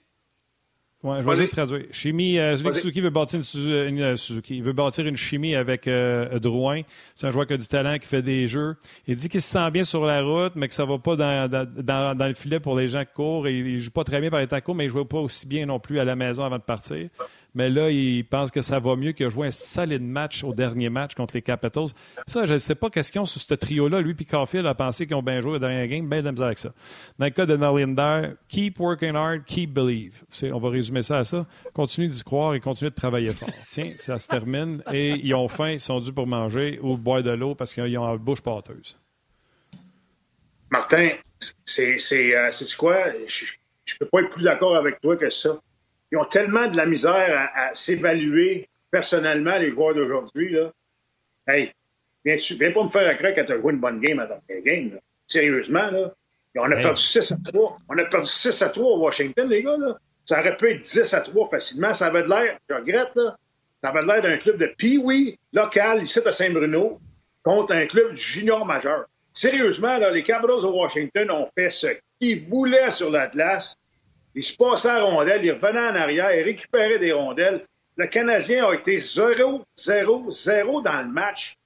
Ouais, je vais juste traduire. Chimie, euh. Suzuki veut bâtir une, euh, Suzuki. Il veut bâtir une chimie avec euh, Drouin. C'est un joueur qui a du talent, qui fait des jeux. Il dit qu'il se sent bien sur la route, mais que ça va pas dans, dans, dans- dans le filet pour les gens qui courent. Il joue pas très bien par les courts, mais il joue pas aussi bien non plus à la maison avant de partir. Mais là, il pense que ça va mieux qu'il a joué un solide match au dernier match contre les Capitals. Ça, je ne sais pas qu'est-ce qu'ils ont sur ce trio-là. Lui et Caulfield a pensé qu'ils ont bien joué au dernier game. Bien de la misère avec ça. Dans le cas de Norlinder, keep working hard, keep believe. C'est- On va résumer ça à ça. Continue d'y croire et continue de travailler fort. Tiens, ça se termine. Et ils ont faim, ils sont dus pour manger ou boire de l'eau parce qu'ils ont la bouche pâteuse. Martin, c'est, c'est, euh, c'est quoi? Je, je peux pas être plus d'accord avec toi que ça. Ils ont tellement de la misère à, à s'évaluer personnellement, les joueurs d'aujourd'hui, là. Hey, viens, viens pas me faire accroire quand tu as joué une bonne game à ta game, là. Sérieusement, là. Et on a Hey. perdu 6 à 3. On a perdu 6 à 3 à Washington, les gars, là. Ça aurait pu être 10 à 3 facilement. Ça avait de l'air, je regrette, là. Ça avait de l'air d'un club de pee local, ici à Saint-Bruno, contre un club junior majeur. Sérieusement, là, les Capitals de Washington ont fait ce qu'ils voulaient sur la Ils se passaient à rondelle, ils revenaient en arrière, ils récupéraient des rondelles. Le Canadien a été 0-0-0 dans le match.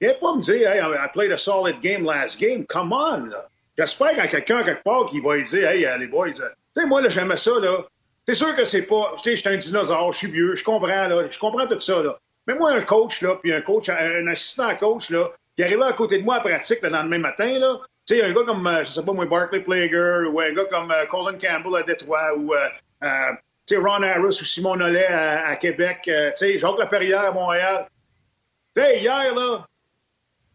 Viens pas me dire, hey, I played a solid game last game. Come on, là. J'espère qu'il y a quelqu'un quelque part qui va lui dire, hey, les boys, euh, tu sais, moi, là, j'aimais ça, là. C'est sûr que c'est pas, tu sais, je suis un dinosaure, je suis vieux, je comprends, là, je comprends tout ça, là. Mais moi, un coach, là, puis un coach, un assistant coach, là, qui arrivait à côté de moi à pratique le lendemain matin, là, tu sais, un gars comme, euh, je sais pas moi, Barclay Plager, ou un gars comme euh, Colin Campbell à Détroit, ou, euh, euh, tu sais, Ron Harris ou Simon Nollet à, Québec, euh, tu sais, Jacques Laperrière à Montréal. Hier, là,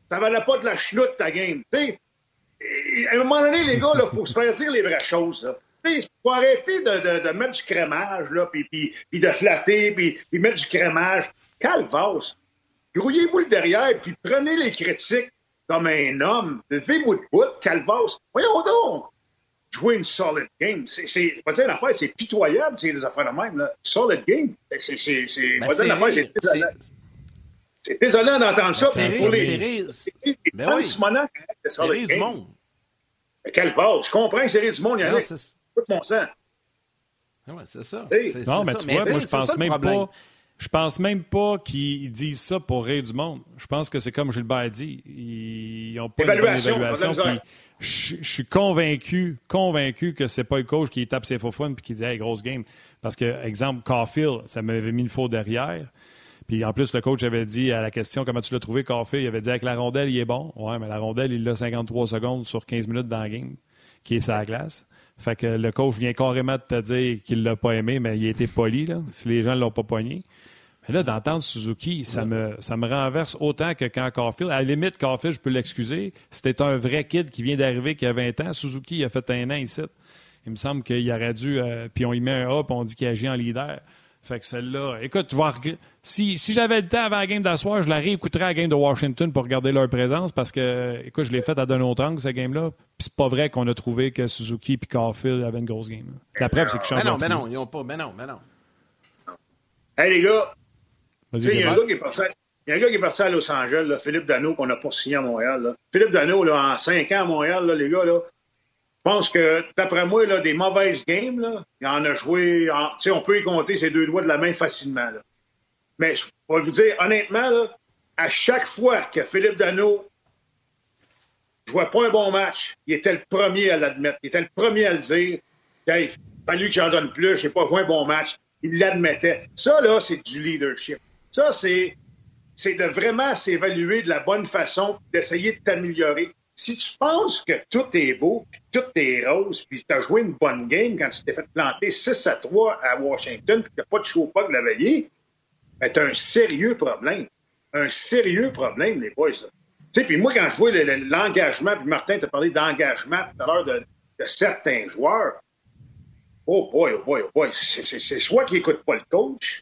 ça valait pas de la chenoute, ta game. Tu sais, et- à un moment donné, les gars, il faut se faire dire les vraies choses. là. Sais, faut arrêter de, mettre du crémage, là, puis, de flatter, puis, mettre du crémage. Calvasse. Grouillez-vous le derrière, puis prenez les critiques comme un homme. Levez-vous de bout, calvasse. Voyons donc. Jouer une solid game. C'est, c'est, pas dire une affaire, c'est pitoyable, c'est des affaires de même, là. Solid game. C'est, c'est, c'est, Ben, pas dire c'est une affaire, rire, c'est désolant. C'est désolant d'entendre ça. C'est pour les- c'est du monde. Base. Je comprends que c'est rire du monde, il y en a. c'est- Tout mon sang. Ah ouais, c'est ça. Non, mais ça. tu vois, moi, je pense même problème. pas. Je pense même pas qu'ils disent ça pour rire du monde. Je pense que c'est comme Gilbert dit. Ils n'ont pas Évaluation, une bonne évaluation. puis je suis convaincu, convaincu que c'est pas le coach qui tape ses faux fun puis qui dit hey, grosse game. Parce que, exemple, Caulfield, ça m'avait mis le faux derrière. Puis en plus, le coach avait dit à la question comment tu l'as trouvé, Caulfield, il avait dit avec la rondelle, il est bon. Ouais, mais la rondelle, il l'a 53 secondes sur 15 minutes dans la game, qui est sa glace. Fait que le coach vient carrément de te dire qu'il l'a pas aimé, mais il a été poli, là, si les gens ne l'ont pas pogné. Mais là, d'entendre Suzuki, ça me, ça me renverse autant que quand Caulfield. À la limite, Caulfield, je peux l'excuser. C'était un vrai kid qui vient d'arriver, qui a 20 ans. Suzuki, il a fait un an ici. Il me semble qu'il aurait dû. euh, puis on y met un A, puis on dit qu'il agit en leader. Fait que celle-là. Écoute, tu vas regr- si, si j'avais le temps avant la game d'asseoir, je la réécouterais à la game de Washington pour regarder leur présence parce que, écoute, je l'ai faite à d'un autre angle, cette game-là. Puis c'est pas vrai qu'on a trouvé que Suzuki et Caulfield avaient une grosse game. là. La preuve, c'est qu'ils changent Mais non, mais non, ils ont pas. Mais non, mais non. Hey, les gars, tu Vas-y, sais, il y a un gars qui est parti à- il y a un gars qui est parti à Los Angeles, là, Philippe Dano, qu'on n'a pas signé à Montréal. là. Philippe Dano, là, en cinq ans à Montréal, là, les gars, là, je pense que, d'après moi, là, des mauvaises games, il en a joué. on peut y compter ses deux doigts de la main facilement. Mais je vais vous dire, honnêtement, à chaque fois que Philippe Dano jouait pas un bon match, il était le premier à l'admettre. Il était le premier à le dire. Hey, fallu que j'en donne plus, j'ai pas joué un bon match. Il l'admettait. Ça, là, c'est du leadership. Ça, c'est, c'est de vraiment s'évaluer de la bonne façon, d'essayer de t'améliorer. Si tu penses que tout est beau, puis tout est rose, puis tu as joué une bonne game quand tu t'es fait planter 6 à 3 à Washington, puis tu n'as pas de show de la veillée, ben, tu un sérieux problème. Un sérieux problème, les boys. Tu sais, puis moi, quand je vois le- le- l'engagement, puis Martin t'a parlé d'engagement tout à l'heure de, certains joueurs, oh boy, oh boy, oh boy, c'est soit qu'ils n'écoutent pas le coach,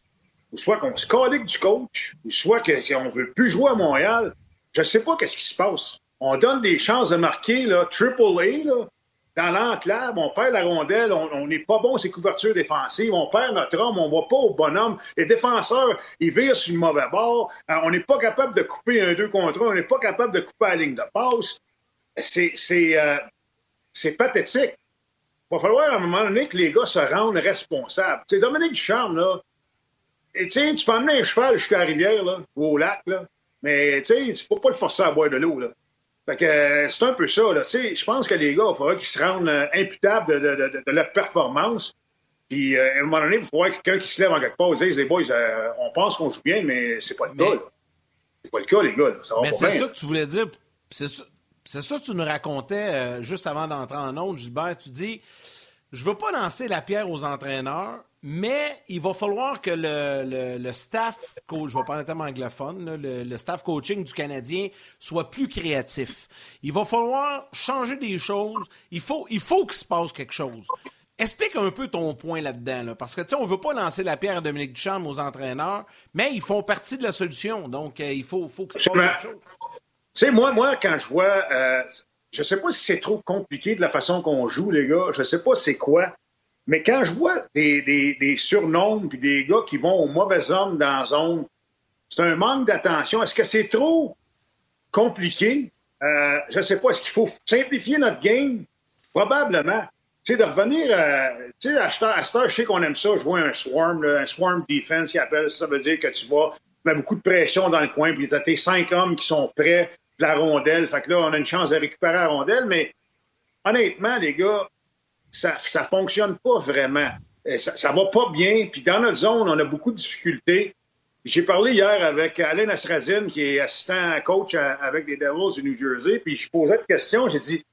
ou soit qu'on se calique du coach, ou soit qu'on ne veut plus jouer à Montréal. Je ne sais pas qu'est-ce qui se passe. On donne des chances de marquer, là, triple A, là, dans l'enclave, on perd la rondelle, on n'est pas bon ces couvertures défensives, on perd notre homme, on ne va pas au bonhomme. Les défenseurs, ils virent sur le mauvais bord. Euh, on n'est pas capable de couper un deux contre un, on n'est pas capable de couper la ligne de passe. C'est euh, pathétique. Il va falloir à un moment donné que les gars se rendent responsables. C'est Dominique Ducharme, là. Et, tu peux emmener un cheval jusqu'à la rivière, là, ou au lac, là, mais tu ne peux pas le forcer à boire de l'eau. Fait que euh, c'est un peu ça. Là. Je pense que les gars, il faudra qu'ils se rendent euh, imputables de, de, de, leur performance. Puis, euh, à un moment donné, il faudra quelqu'un qui se lève en quelque part et dise les boys, on pense qu'on joue bien, mais c'est pas le cas. C'est pas le cas, les gars. Ça va mais c'est ça que tu voulais dire. C'est ça, ça, que tu nous racontais juste avant d'entrer en autre, Gilbert. Tu dis je veux pas lancer la pierre aux entraîneurs, mais il va falloir que le, le, staff, coach, je vais parler en termes anglophone, le, staff coaching du Canadien soit plus créatif. Il va falloir changer des choses. Il faut, il faut qu'il se passe quelque chose. Explique un peu ton point là-dedans, parce que tu sais, on veut pas lancer la pierre à Dominique Duchamp aux entraîneurs, mais ils font partie de la solution. Donc, euh, il faut, faut que se passe quelque chose. Tu sais, moi, moi, quand je vois, euh, je sais pas si c'est trop compliqué de la façon qu'on joue, les gars. Je sais pas c'est quoi. Mais quand je vois des, surnoms puis des gars qui vont aux mauvais hommes dans la zone, c'est un manque d'attention. Est-ce que c'est trop compliqué? Euh, je ne sais pas. Est-ce qu'il faut simplifier notre game? Probablement. Tu sais, de revenir, euh, tu sais, à cette heure, je sais qu'on aime ça, jouer un swarm, un swarm defense qui appelle, ça veut dire que tu vas mettre beaucoup de pression dans le coin, puis tu as tes cinq hommes qui sont prêts, la rondelle. Fait que là, on a une chance de récupérer la rondelle, mais honnêtement, les gars, ça ne fonctionne pas vraiment. Euh, ça, ne va pas bien. Puis dans notre zone, on a beaucoup de difficultés. J'ai parlé hier avec Alain Asradine, qui est assistant coach avec les Devils du New Jersey, puis je posais une question. J'ai dit,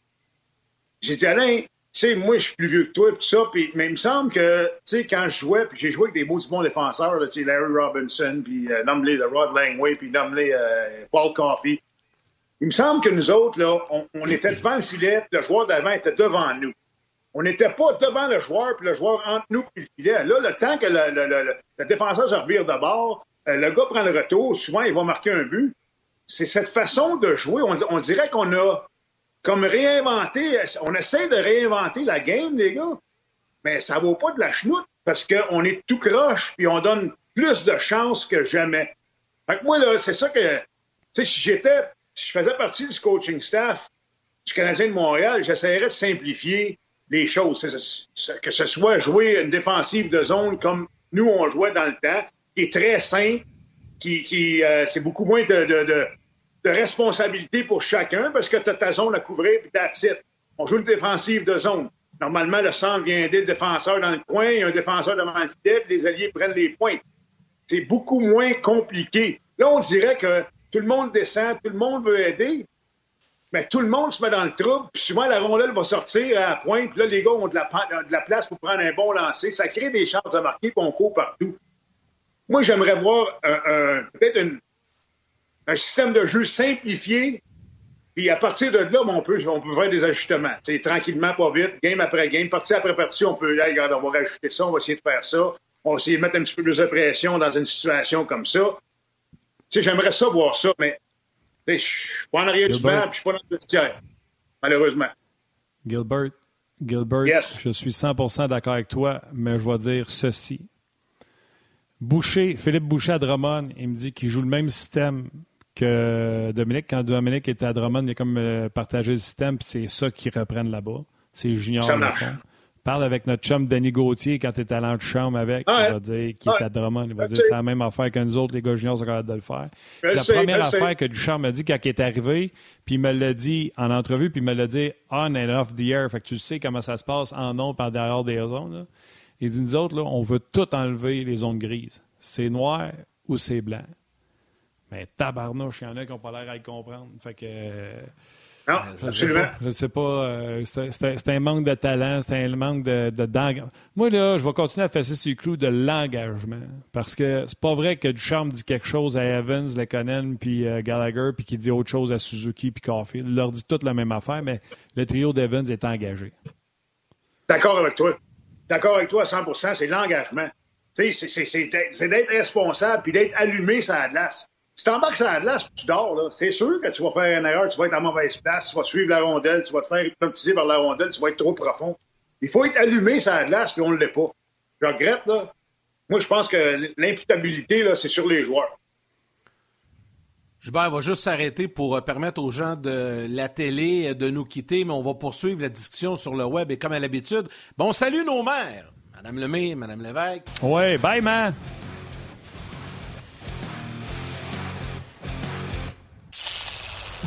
j'ai dit, Alain, tu sais, moi, je suis plus vieux que toi, tout ça, puis, mais il me semble que, tu sais, quand je jouais, puis j'ai joué avec des beaux bons défenseurs, tu sais, Larry Robinson, puis euh, le Rod Langway, puis nomme euh, Paul Coffey. Il me semble que nous autres, là, on, on était devant le filet, le joueur d'avant était devant nous. On n'était pas devant le joueur, puis le joueur entre nous puis le filet. Là, le temps que le, défenseur se revire de bord, euh, le gars prend le retour, souvent il va marquer un but. C'est cette façon de jouer. On, dirait qu'on a comme réinventé, on essaie de réinventer la game, les gars, mais ça vaut pas de la chenoute parce qu'on est tout croche puis on donne plus de chances que jamais. Fait que moi, là, c'est ça que, tu sais, si j'étais, si je faisais partie du coaching staff du Canadien de Montréal, j'essaierais de simplifier les choses. Que ce soit jouer une défensive de zone comme nous, on jouait dans le temps, qui est très simple, qui, qui euh, c'est beaucoup moins de, de, de, responsabilité pour chacun parce que tu as ta zone à couvrir puis that's it. On joue une défensive de zone. Normalement, le centre vient aider le défenseur dans le coin, il y a un défenseur devant le filet, les alliés prennent les points. C'est beaucoup moins compliqué. Là, on dirait que tout le monde descend, tout le monde veut aider, mais tout le monde se met dans le trouble, puis souvent la rondelle va sortir à la pointe, puis là, les gars ont de la, place pour prendre un bon lancer. Ça crée des chances de marquer, puis on court partout. Moi, j'aimerais voir un, peut-être un système de jeu simplifié, puis à partir de là, on peut, on peut faire des ajustements. C'est tranquillement, pas vite, game après game, partie après partie, on peut, là, regarde, on va rajouter ça, on va essayer de faire ça, on va essayer de mettre un petit peu plus de pression dans une situation comme ça. Tu sais, j'aimerais ça voir ça, mais je suis pas en arrière du banc, je suis pas dans le vestiaire, malheureusement. Gilbert, Gilbert, je suis 100% d'accord avec toi, mais je vais dire ceci. Boucher, Philippe Boucher à Drummond, il me dit qu'il joue le même système que Dominique. Quand Dominique était à Drummond, il a comme euh, partagé le système, puis c'est ça qu'ils reprennent là-bas. C'est Junior. Ça Parle avec notre chum Denis Gauthier quand tu es à chambre avec. il va dire qu'il est à Drummond. Il va dire c'est la même affaire que nous autres, les gars juniors sont capables de le faire. la première affaire que Duchamp m'a dit quand il est arrivé, puis il me l'a dit en entrevue, puis il me l'a dit on and off the air. Fait que tu sais comment ça se passe en ondes par derrière des zones. Il dit nous autres, là, on veut tout enlever les zones grises. C'est noir ou c'est blanc. Mais tabarnouche, il y en a qui n'ont pas l'air à le comprendre. Fait que. Non, absolument. Je ne sais pas. Euh, c'est un manque de talent, c'est un manque de, de Moi, là, je vais continuer à fesser sur le clou de l'engagement. Parce que c'est pas vrai que Duchamp dit quelque chose à Evans, Lekonen, puis euh, Gallagher, puis qu'il dit autre chose à Suzuki, puis Caulfield. Il leur dit toute la même affaire, mais le trio d'Evans est engagé. D'accord avec toi. D'accord avec toi à 100% c'est l'engagement. C'est d'être responsable puis d'être allumé sur la glace. Si t'embarques sur la glace tu dors, c'est sûr que tu vas faire une erreur, tu vas être à mauvaise place, tu vas suivre la rondelle, tu vas te faire hypnotiser par la rondelle, tu vas être trop profond. Il faut être allumé sur la glace, puis on ne l'est pas. Je regrette, là. Moi, je pense que l'imputabilité, c'est sur les joueurs. Gilbert va juste s'arrêter pour euh, permettre aux gens de la télé euh, de nous quitter, mais on va poursuivre la discussion sur le web et comme à l'habitude. Bon, salut nos mères! Madame Lemay, Madame Lévesque. Oui, bye, man!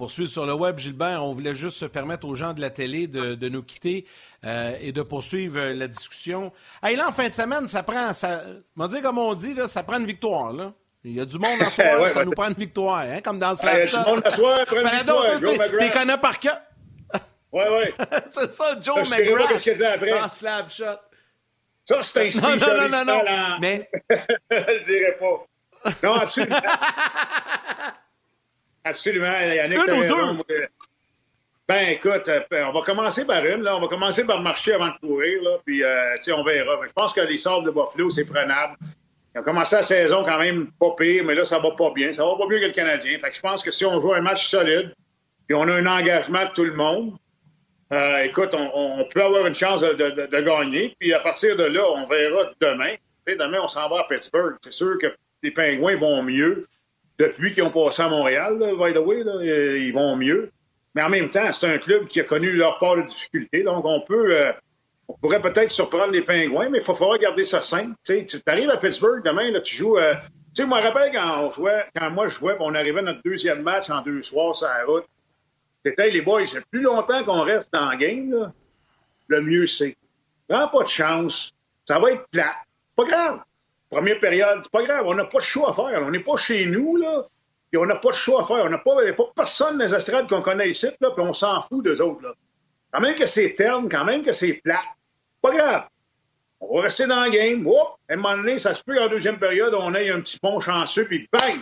On poursuit sur le web, Gilbert. On voulait juste se permettre aux gens de la télé de, nous quitter euh, et de poursuivre euh, la discussion. Hey, là, en fin de semaine, ça prend, ça, on dit comme on dit, là, ça prend une victoire. Là. Il y a du monde en soir, ça nous prend une victoire, hein, comme dans Slapshot. Il y a du monde en soir, prend une victoire. T'es connais par cœur. Oui, oui. c'est ça, Joe McGrath dans Slapshot. Ça, c'est un style. Non, non, non, non, non. Mais... Je dirais pas. Non, absolument. Absolument. Yannick, une ou deux? Ben, écoute, euh, on va commencer par une. Là. On va commencer par marcher avant de courir. Là, puis, euh, on verra. je pense que les sorts de Buffalo, c'est prenable. Ils ont commencé la saison quand même pas pire, mais là, ça va pas bien. Ça va pas mieux que le Canadien. Fait que je pense que si on joue un match solide, puis on a un engagement de tout le monde, euh, écoute, on, peut avoir une chance de, gagner. Puis à partir de là, on verra demain. demain, on s'en va à Pittsburgh. C'est sûr que les Pingouins vont mieux depuis qu'ils ont passé à Montréal, by the way, euh, ils vont mieux. Mais en même temps, c'est un club qui a connu leur part de difficultés. Donc, on peut, euh, on pourrait peut-être surprendre les Pingouins, mais il faut falloir garder ça simple. tu arrives à Pittsburgh demain, là, tu joues. Euh, tu je me rappelle quand on jouait, quand moi je jouais, on arrivait à notre deuxième match en deux soirs sur la route. C'était les boys, c'est plus longtemps qu'on reste dans game, le mieux c'est. Prends pas de chance. Ça va être plat. Pas grave. Première période, c'est pas grave, on n'a pas de choix à faire. On n'est pas chez nous, là, puis on n'a pas de choix à faire. On n'a pas, pas personne dans les estrades qu'on connaît ici, là, puis on s'en fout d'eux autres. Là. Quand même que c'est terne, quand même que c'est plat, pas grave. On va rester dans le game. Oh, à un moment donné, ça se peut qu'en deuxième période, on ait un petit pont chanceux, puis bang!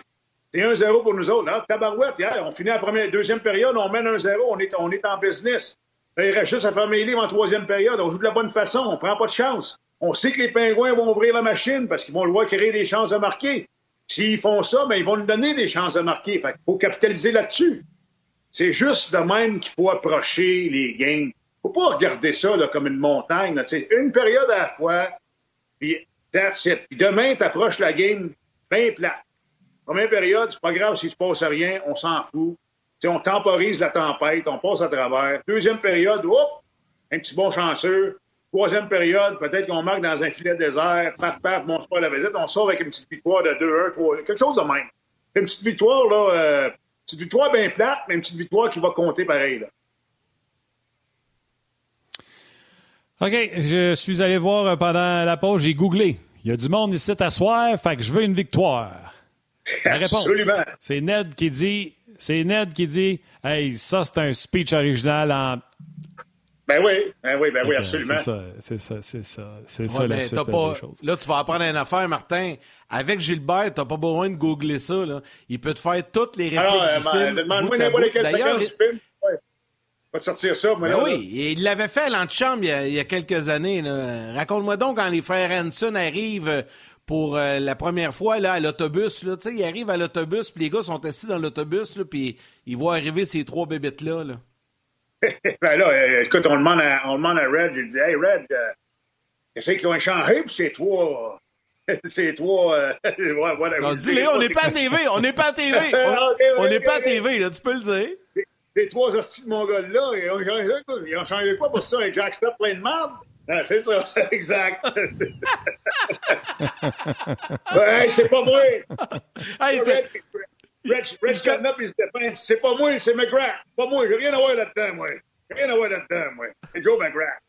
C'est 1-0 pour nous autres. Là, tabarouette, on finit la première, deuxième période, on mène 1-0, on est, on est en business. il reste juste à faire mes livres en troisième période. On joue de la bonne façon, on prend pas de chance. On sait que les Pingouins vont ouvrir la machine parce qu'ils vont le voir créer des chances de marquer. S'ils font ça, ben, ils vont nous donner des chances de marquer. Fait faut capitaliser là-dessus. C'est juste de même qu'il faut approcher les games. faut pas regarder ça comme une montagne. Une période à la fois, puis demain, tu approches la game bien plate. Première période, c'est pas grave s'il se passe rien, on s'en fout. on temporise la tempête, on passe à travers. Deuxième période, hop, un petit bon chanceux. Troisième période, peut-être qu'on marque dans un filet désert, paf, paf, monte pas la visite, on sort avec une petite victoire de 2-1, 3 quelque chose de même. Une petite victoire, là, euh, petite victoire bien plate, mais une petite victoire qui va compter pareil, là. OK, je suis allé voir euh, pendant la pause, j'ai googlé. Il y a du monde ici à soir, fait que je veux une victoire. La réponse, c'est Ned qui dit, c'est Ned qui dit, hey, ça c'est un speech original en ben oui, ben oui, ben oui, absolument. C'est ça, c'est ça, c'est ça, la suite pas, Là, tu vas apprendre une affaire, Martin. Avec Gilbert, t'as pas besoin de googler ça. Là. Il peut te faire toutes les répliques Alors, du euh, film. Demande-moi n'importe quelle séquence du film. Ouais. Va te sortir ça. Ben oui, il l'avait fait à l'antichambre il, il, y a quelques années. Raconte-moi donc quand les frères Hanson arrivent pour euh, la première fois là, à l'autobus. Là, ils arrivent à l'autobus, puis les gars sont assis dans l'autobus, puis ils voient arriver ces trois bébites-là. Là. ben là, euh, écoute, on demande à, on demande à Red, je dis, hey Red, euh, qu'est-ce qu'ils ont échangé pour ces trois. ces trois. Euh, voilà, non, dis-le, on n'est pas à TV, on n'est pas à TV. On n'est pas à TV, là, tu peux le dire. Les, trois hosties de Mongols-là, ils ont changé quoi? Ils ont changé quoi pour ça? Avec Jack Stop plein de marde? Ah, c'est ça, exact. ouais, c'est pas moi. Hey, Rich, Rich up his defense. C'est pas moi, c'est McGrath. Pas moi. J'ai rien à voir là-dedans, moi. J'ai rien à voir là-dedans, moi. C'est Joe McGrath.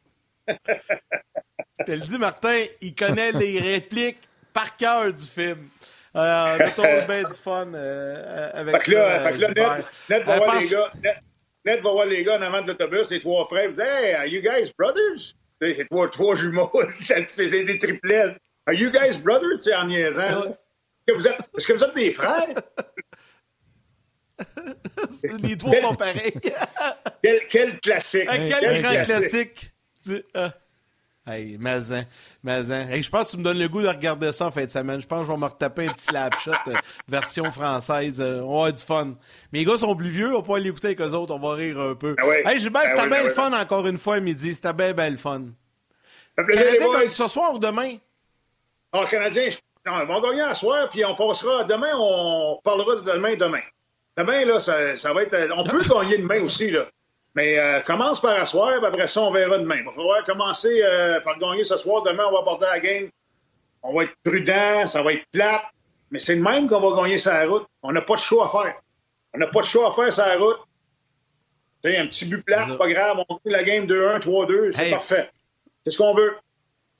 Je te le dis, Martin, il connaît les répliques par cœur du film. Euh, on a bien du fun euh, avec Fait que là, ça. fait que là, Gilbert. Ned, Ned va Euh, voir pense- les gars. Ned, Ned va voir les gars en avant de l'autobus, les trois frères. Il dit Hey, are you guys brothers? C'est trois, trois jumeaux. tu faisais des triplets. Are you guys brothers? Tu sais, en niaisant. Est-ce que vous êtes- Est-ce que vous êtes des frères? Les trois sont pareils. Quel, quel classique. Quel quel grand classique. Ah. Hey, Mazin, Mazin. Hey, je pense que tu me donnes le goût de regarder ça en fin de semaine. Je pense que je vais me retaper un petit slapshot euh, version française. Euh, on va avoir du fun. Mes gars sont plus vieux, on va pas l'écouter avec eux autres, on va rire un peu. Ah ouais. Hey, Gilbert, Ah c'était bien ah le fun encore une fois à midi. C'était bien, bien le fun. Canadien gagne ce soir ou demain? Ah, Canadiens, je- non, ils vont gagner à soir, puis on passera. Demain, on parlera de demain, demain. Demain, là, ça, ça va être. On peut gagner demain aussi, là. Mais euh, commence par asseoir, puis après ça, on verra demain. Il va falloir commencer euh, par gagner ce soir. Demain, on va porter la game. On va être prudent, ça va être plate. Mais c'est le même qu'on va gagner sa route. On n'a pas de choix à faire. On n'a pas de choix à faire sa route. Tu sais, un petit but plat, pas grave. On fait la game 2-1, 3-2, c'est Hey. parfait. C'est ce qu'on veut.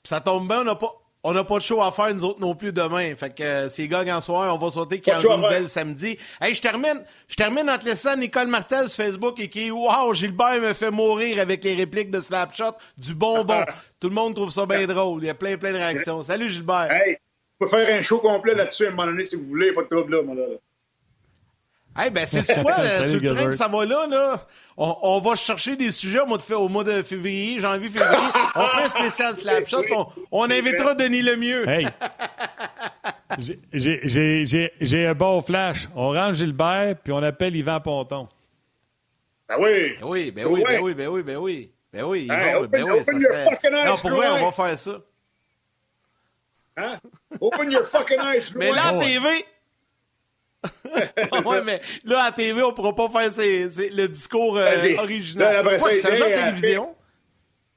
Ça tombe bien, on n'a pas. On n'a pas de show à faire, nous autres non plus, demain. Fait que euh, s'ils gagnent en soir, on va sauter de show à une belle samedi. Hey, je termine, je termine en te laissant Nicole Martel sur Facebook et qui Wow, Gilbert me fait mourir avec les répliques de Snapchat du bonbon. Tout le monde trouve ça bien drôle. Il y a plein, plein de réactions. Salut Gilbert. Hey, on peut faire un show complet là-dessus à un moment donné, si vous voulez. Pas de trouble là, moi, là. Hey, ben, c'est quoi, là, Salut, sur le train que ça va là, là? On, on va chercher des sujets au mois de, au mois de février, janvier, février. On fera un spécial Slapshot, on, on invitera Denis Lemieux. Hey! J'ai- j'ai- J'ai j'ai- j'ai un bon flash. On range Gilbert, puis on appelle Yvan Ponton. Ben oui. Ben oui, ben oui, Ouais. ben oui, ben oui, ben oui. Ben oui, ils Hey, vont, open- ben oui, ça open your serait... fucking eyes, Non, pour vrai, on va faire ça. Hein? Open your fucking eyes, Mais là, à Drouin. TV... ouais, mais là, à TV, on pourra pas faire le discours euh, original. Là, après Quoi, ça, ça joue à hey, la télévision?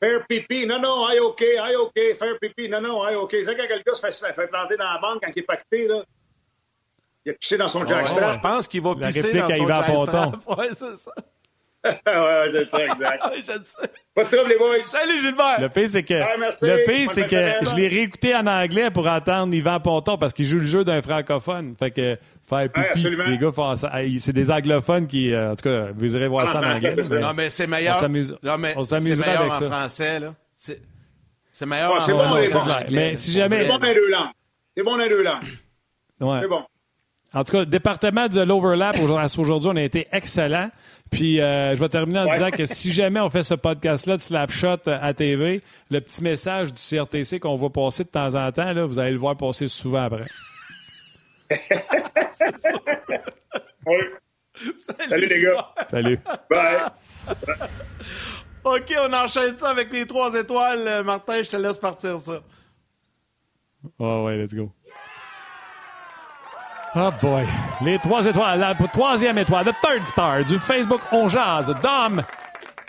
Faire pipi. Non, non, aïe, OK, aïe, OK. Faire pipi. Non, non, aïe, OK. C'est quand quelqu'un se fait, se fait planter dans la banque quand il est pacté, là. Il a pissé dans son Ouais, jackstrap. je pense qu'il va La pisser dans à son jackstrap. Ouais, c'est ça. ouais, c'est ça, exact. Je le sais. Pas de trouble, les boys. Salut, Gilbert! Le pire, c'est que, Ah, le pire, c'est que je l'ai réécouté en anglais pour entendre Yvan Ponton parce qu'il joue le jeu d'un francophone. Fait que faire pipi, absolument. les gars font ça. C'est des anglophones qui, euh, en tout cas, vous irez voir ça en Ah, anglais. mais Non, mais c'est meilleur. On s'amuse- Non, mais on c'est s'amusera meilleur avec en ça. français, là. C'est c'est meilleur Ouais, en c'est bon, français. c'est bon. Mais là. si jamais- C'est bon dans les deux langues. C'est bon dans les deux langues. Ouais. C'est bon. En tout cas, département de l'overlap, aujourd'hui, aujourd'hui, on a été excellent. Puis, euh, je vais terminer en Ouais. disant que si jamais on fait ce podcast-là de Slapshot euh, à TV, le petit message du CRTC qu'on voit passer de temps en temps, là, vous allez le voir passer souvent après. Oui. Salut, les gars. Salut. Bye. OK, on enchaîne ça avec les trois étoiles. Euh, Martin, je te laisse partir ça. Oh ouais, let's go. Oh boy. Les trois étoiles. La troisième étoile, the third star du Facebook On Jazz. Dom.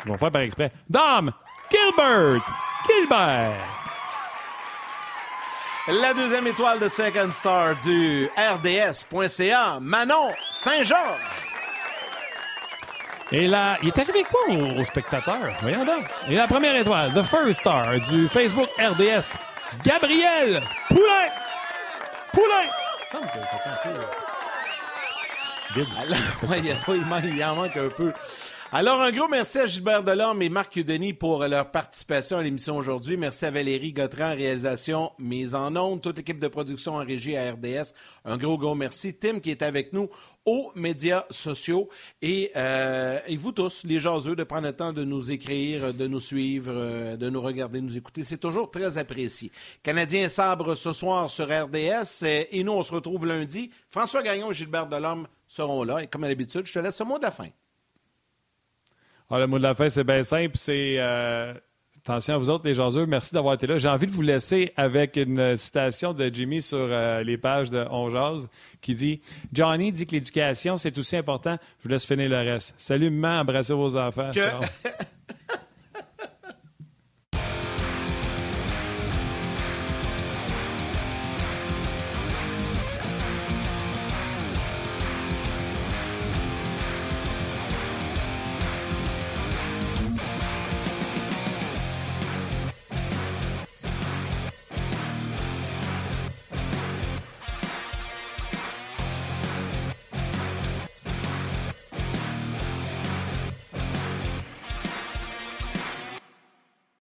Ils vont faire par exprès. Dom Gilbert. Gilbert. La deuxième étoile de Second Star du RDS.ca, Manon Saint-Georges. Et là, il est arrivé quoi aux, aux spectateurs? Voyons donc. Et la première étoile, the first star du Facebook RDS, Gabriel Poulain. Poulain. Semble que c'est un peu, vide. Alors, ouais, il, y a- il en manque un peu. Alors, un gros merci à Gilbert Delorme et Marc Denis pour leur participation à l'émission aujourd'hui. Merci à Valérie Gautran, réalisation mise en ondes, toute l'équipe de production en régie à RDS. Un gros, gros merci. Tim qui est avec nous aux médias sociaux et, euh, et vous tous, les jaseux, de prendre le temps de nous écrire, de nous suivre, euh, de nous regarder, nous écouter. C'est toujours très apprécié. Canadien sabre ce soir sur RDS euh, et nous, on se retrouve lundi. François Gagnon et Gilbert Delorme seront là et comme à l'habitude, je te laisse ce mot de la fin. Ah, le mot de la fin, c'est bien simple. C'est euh, attention à vous autres, les jaseux. Merci d'avoir été là. J'ai envie de vous laisser avec une citation de Jimmy sur euh, les pages de On Jase qui dit Johnny dit que l'éducation, c'est aussi important. Je vous laisse finir le reste. Salut, maman. Embrassez vos enfants. Que- Ciao.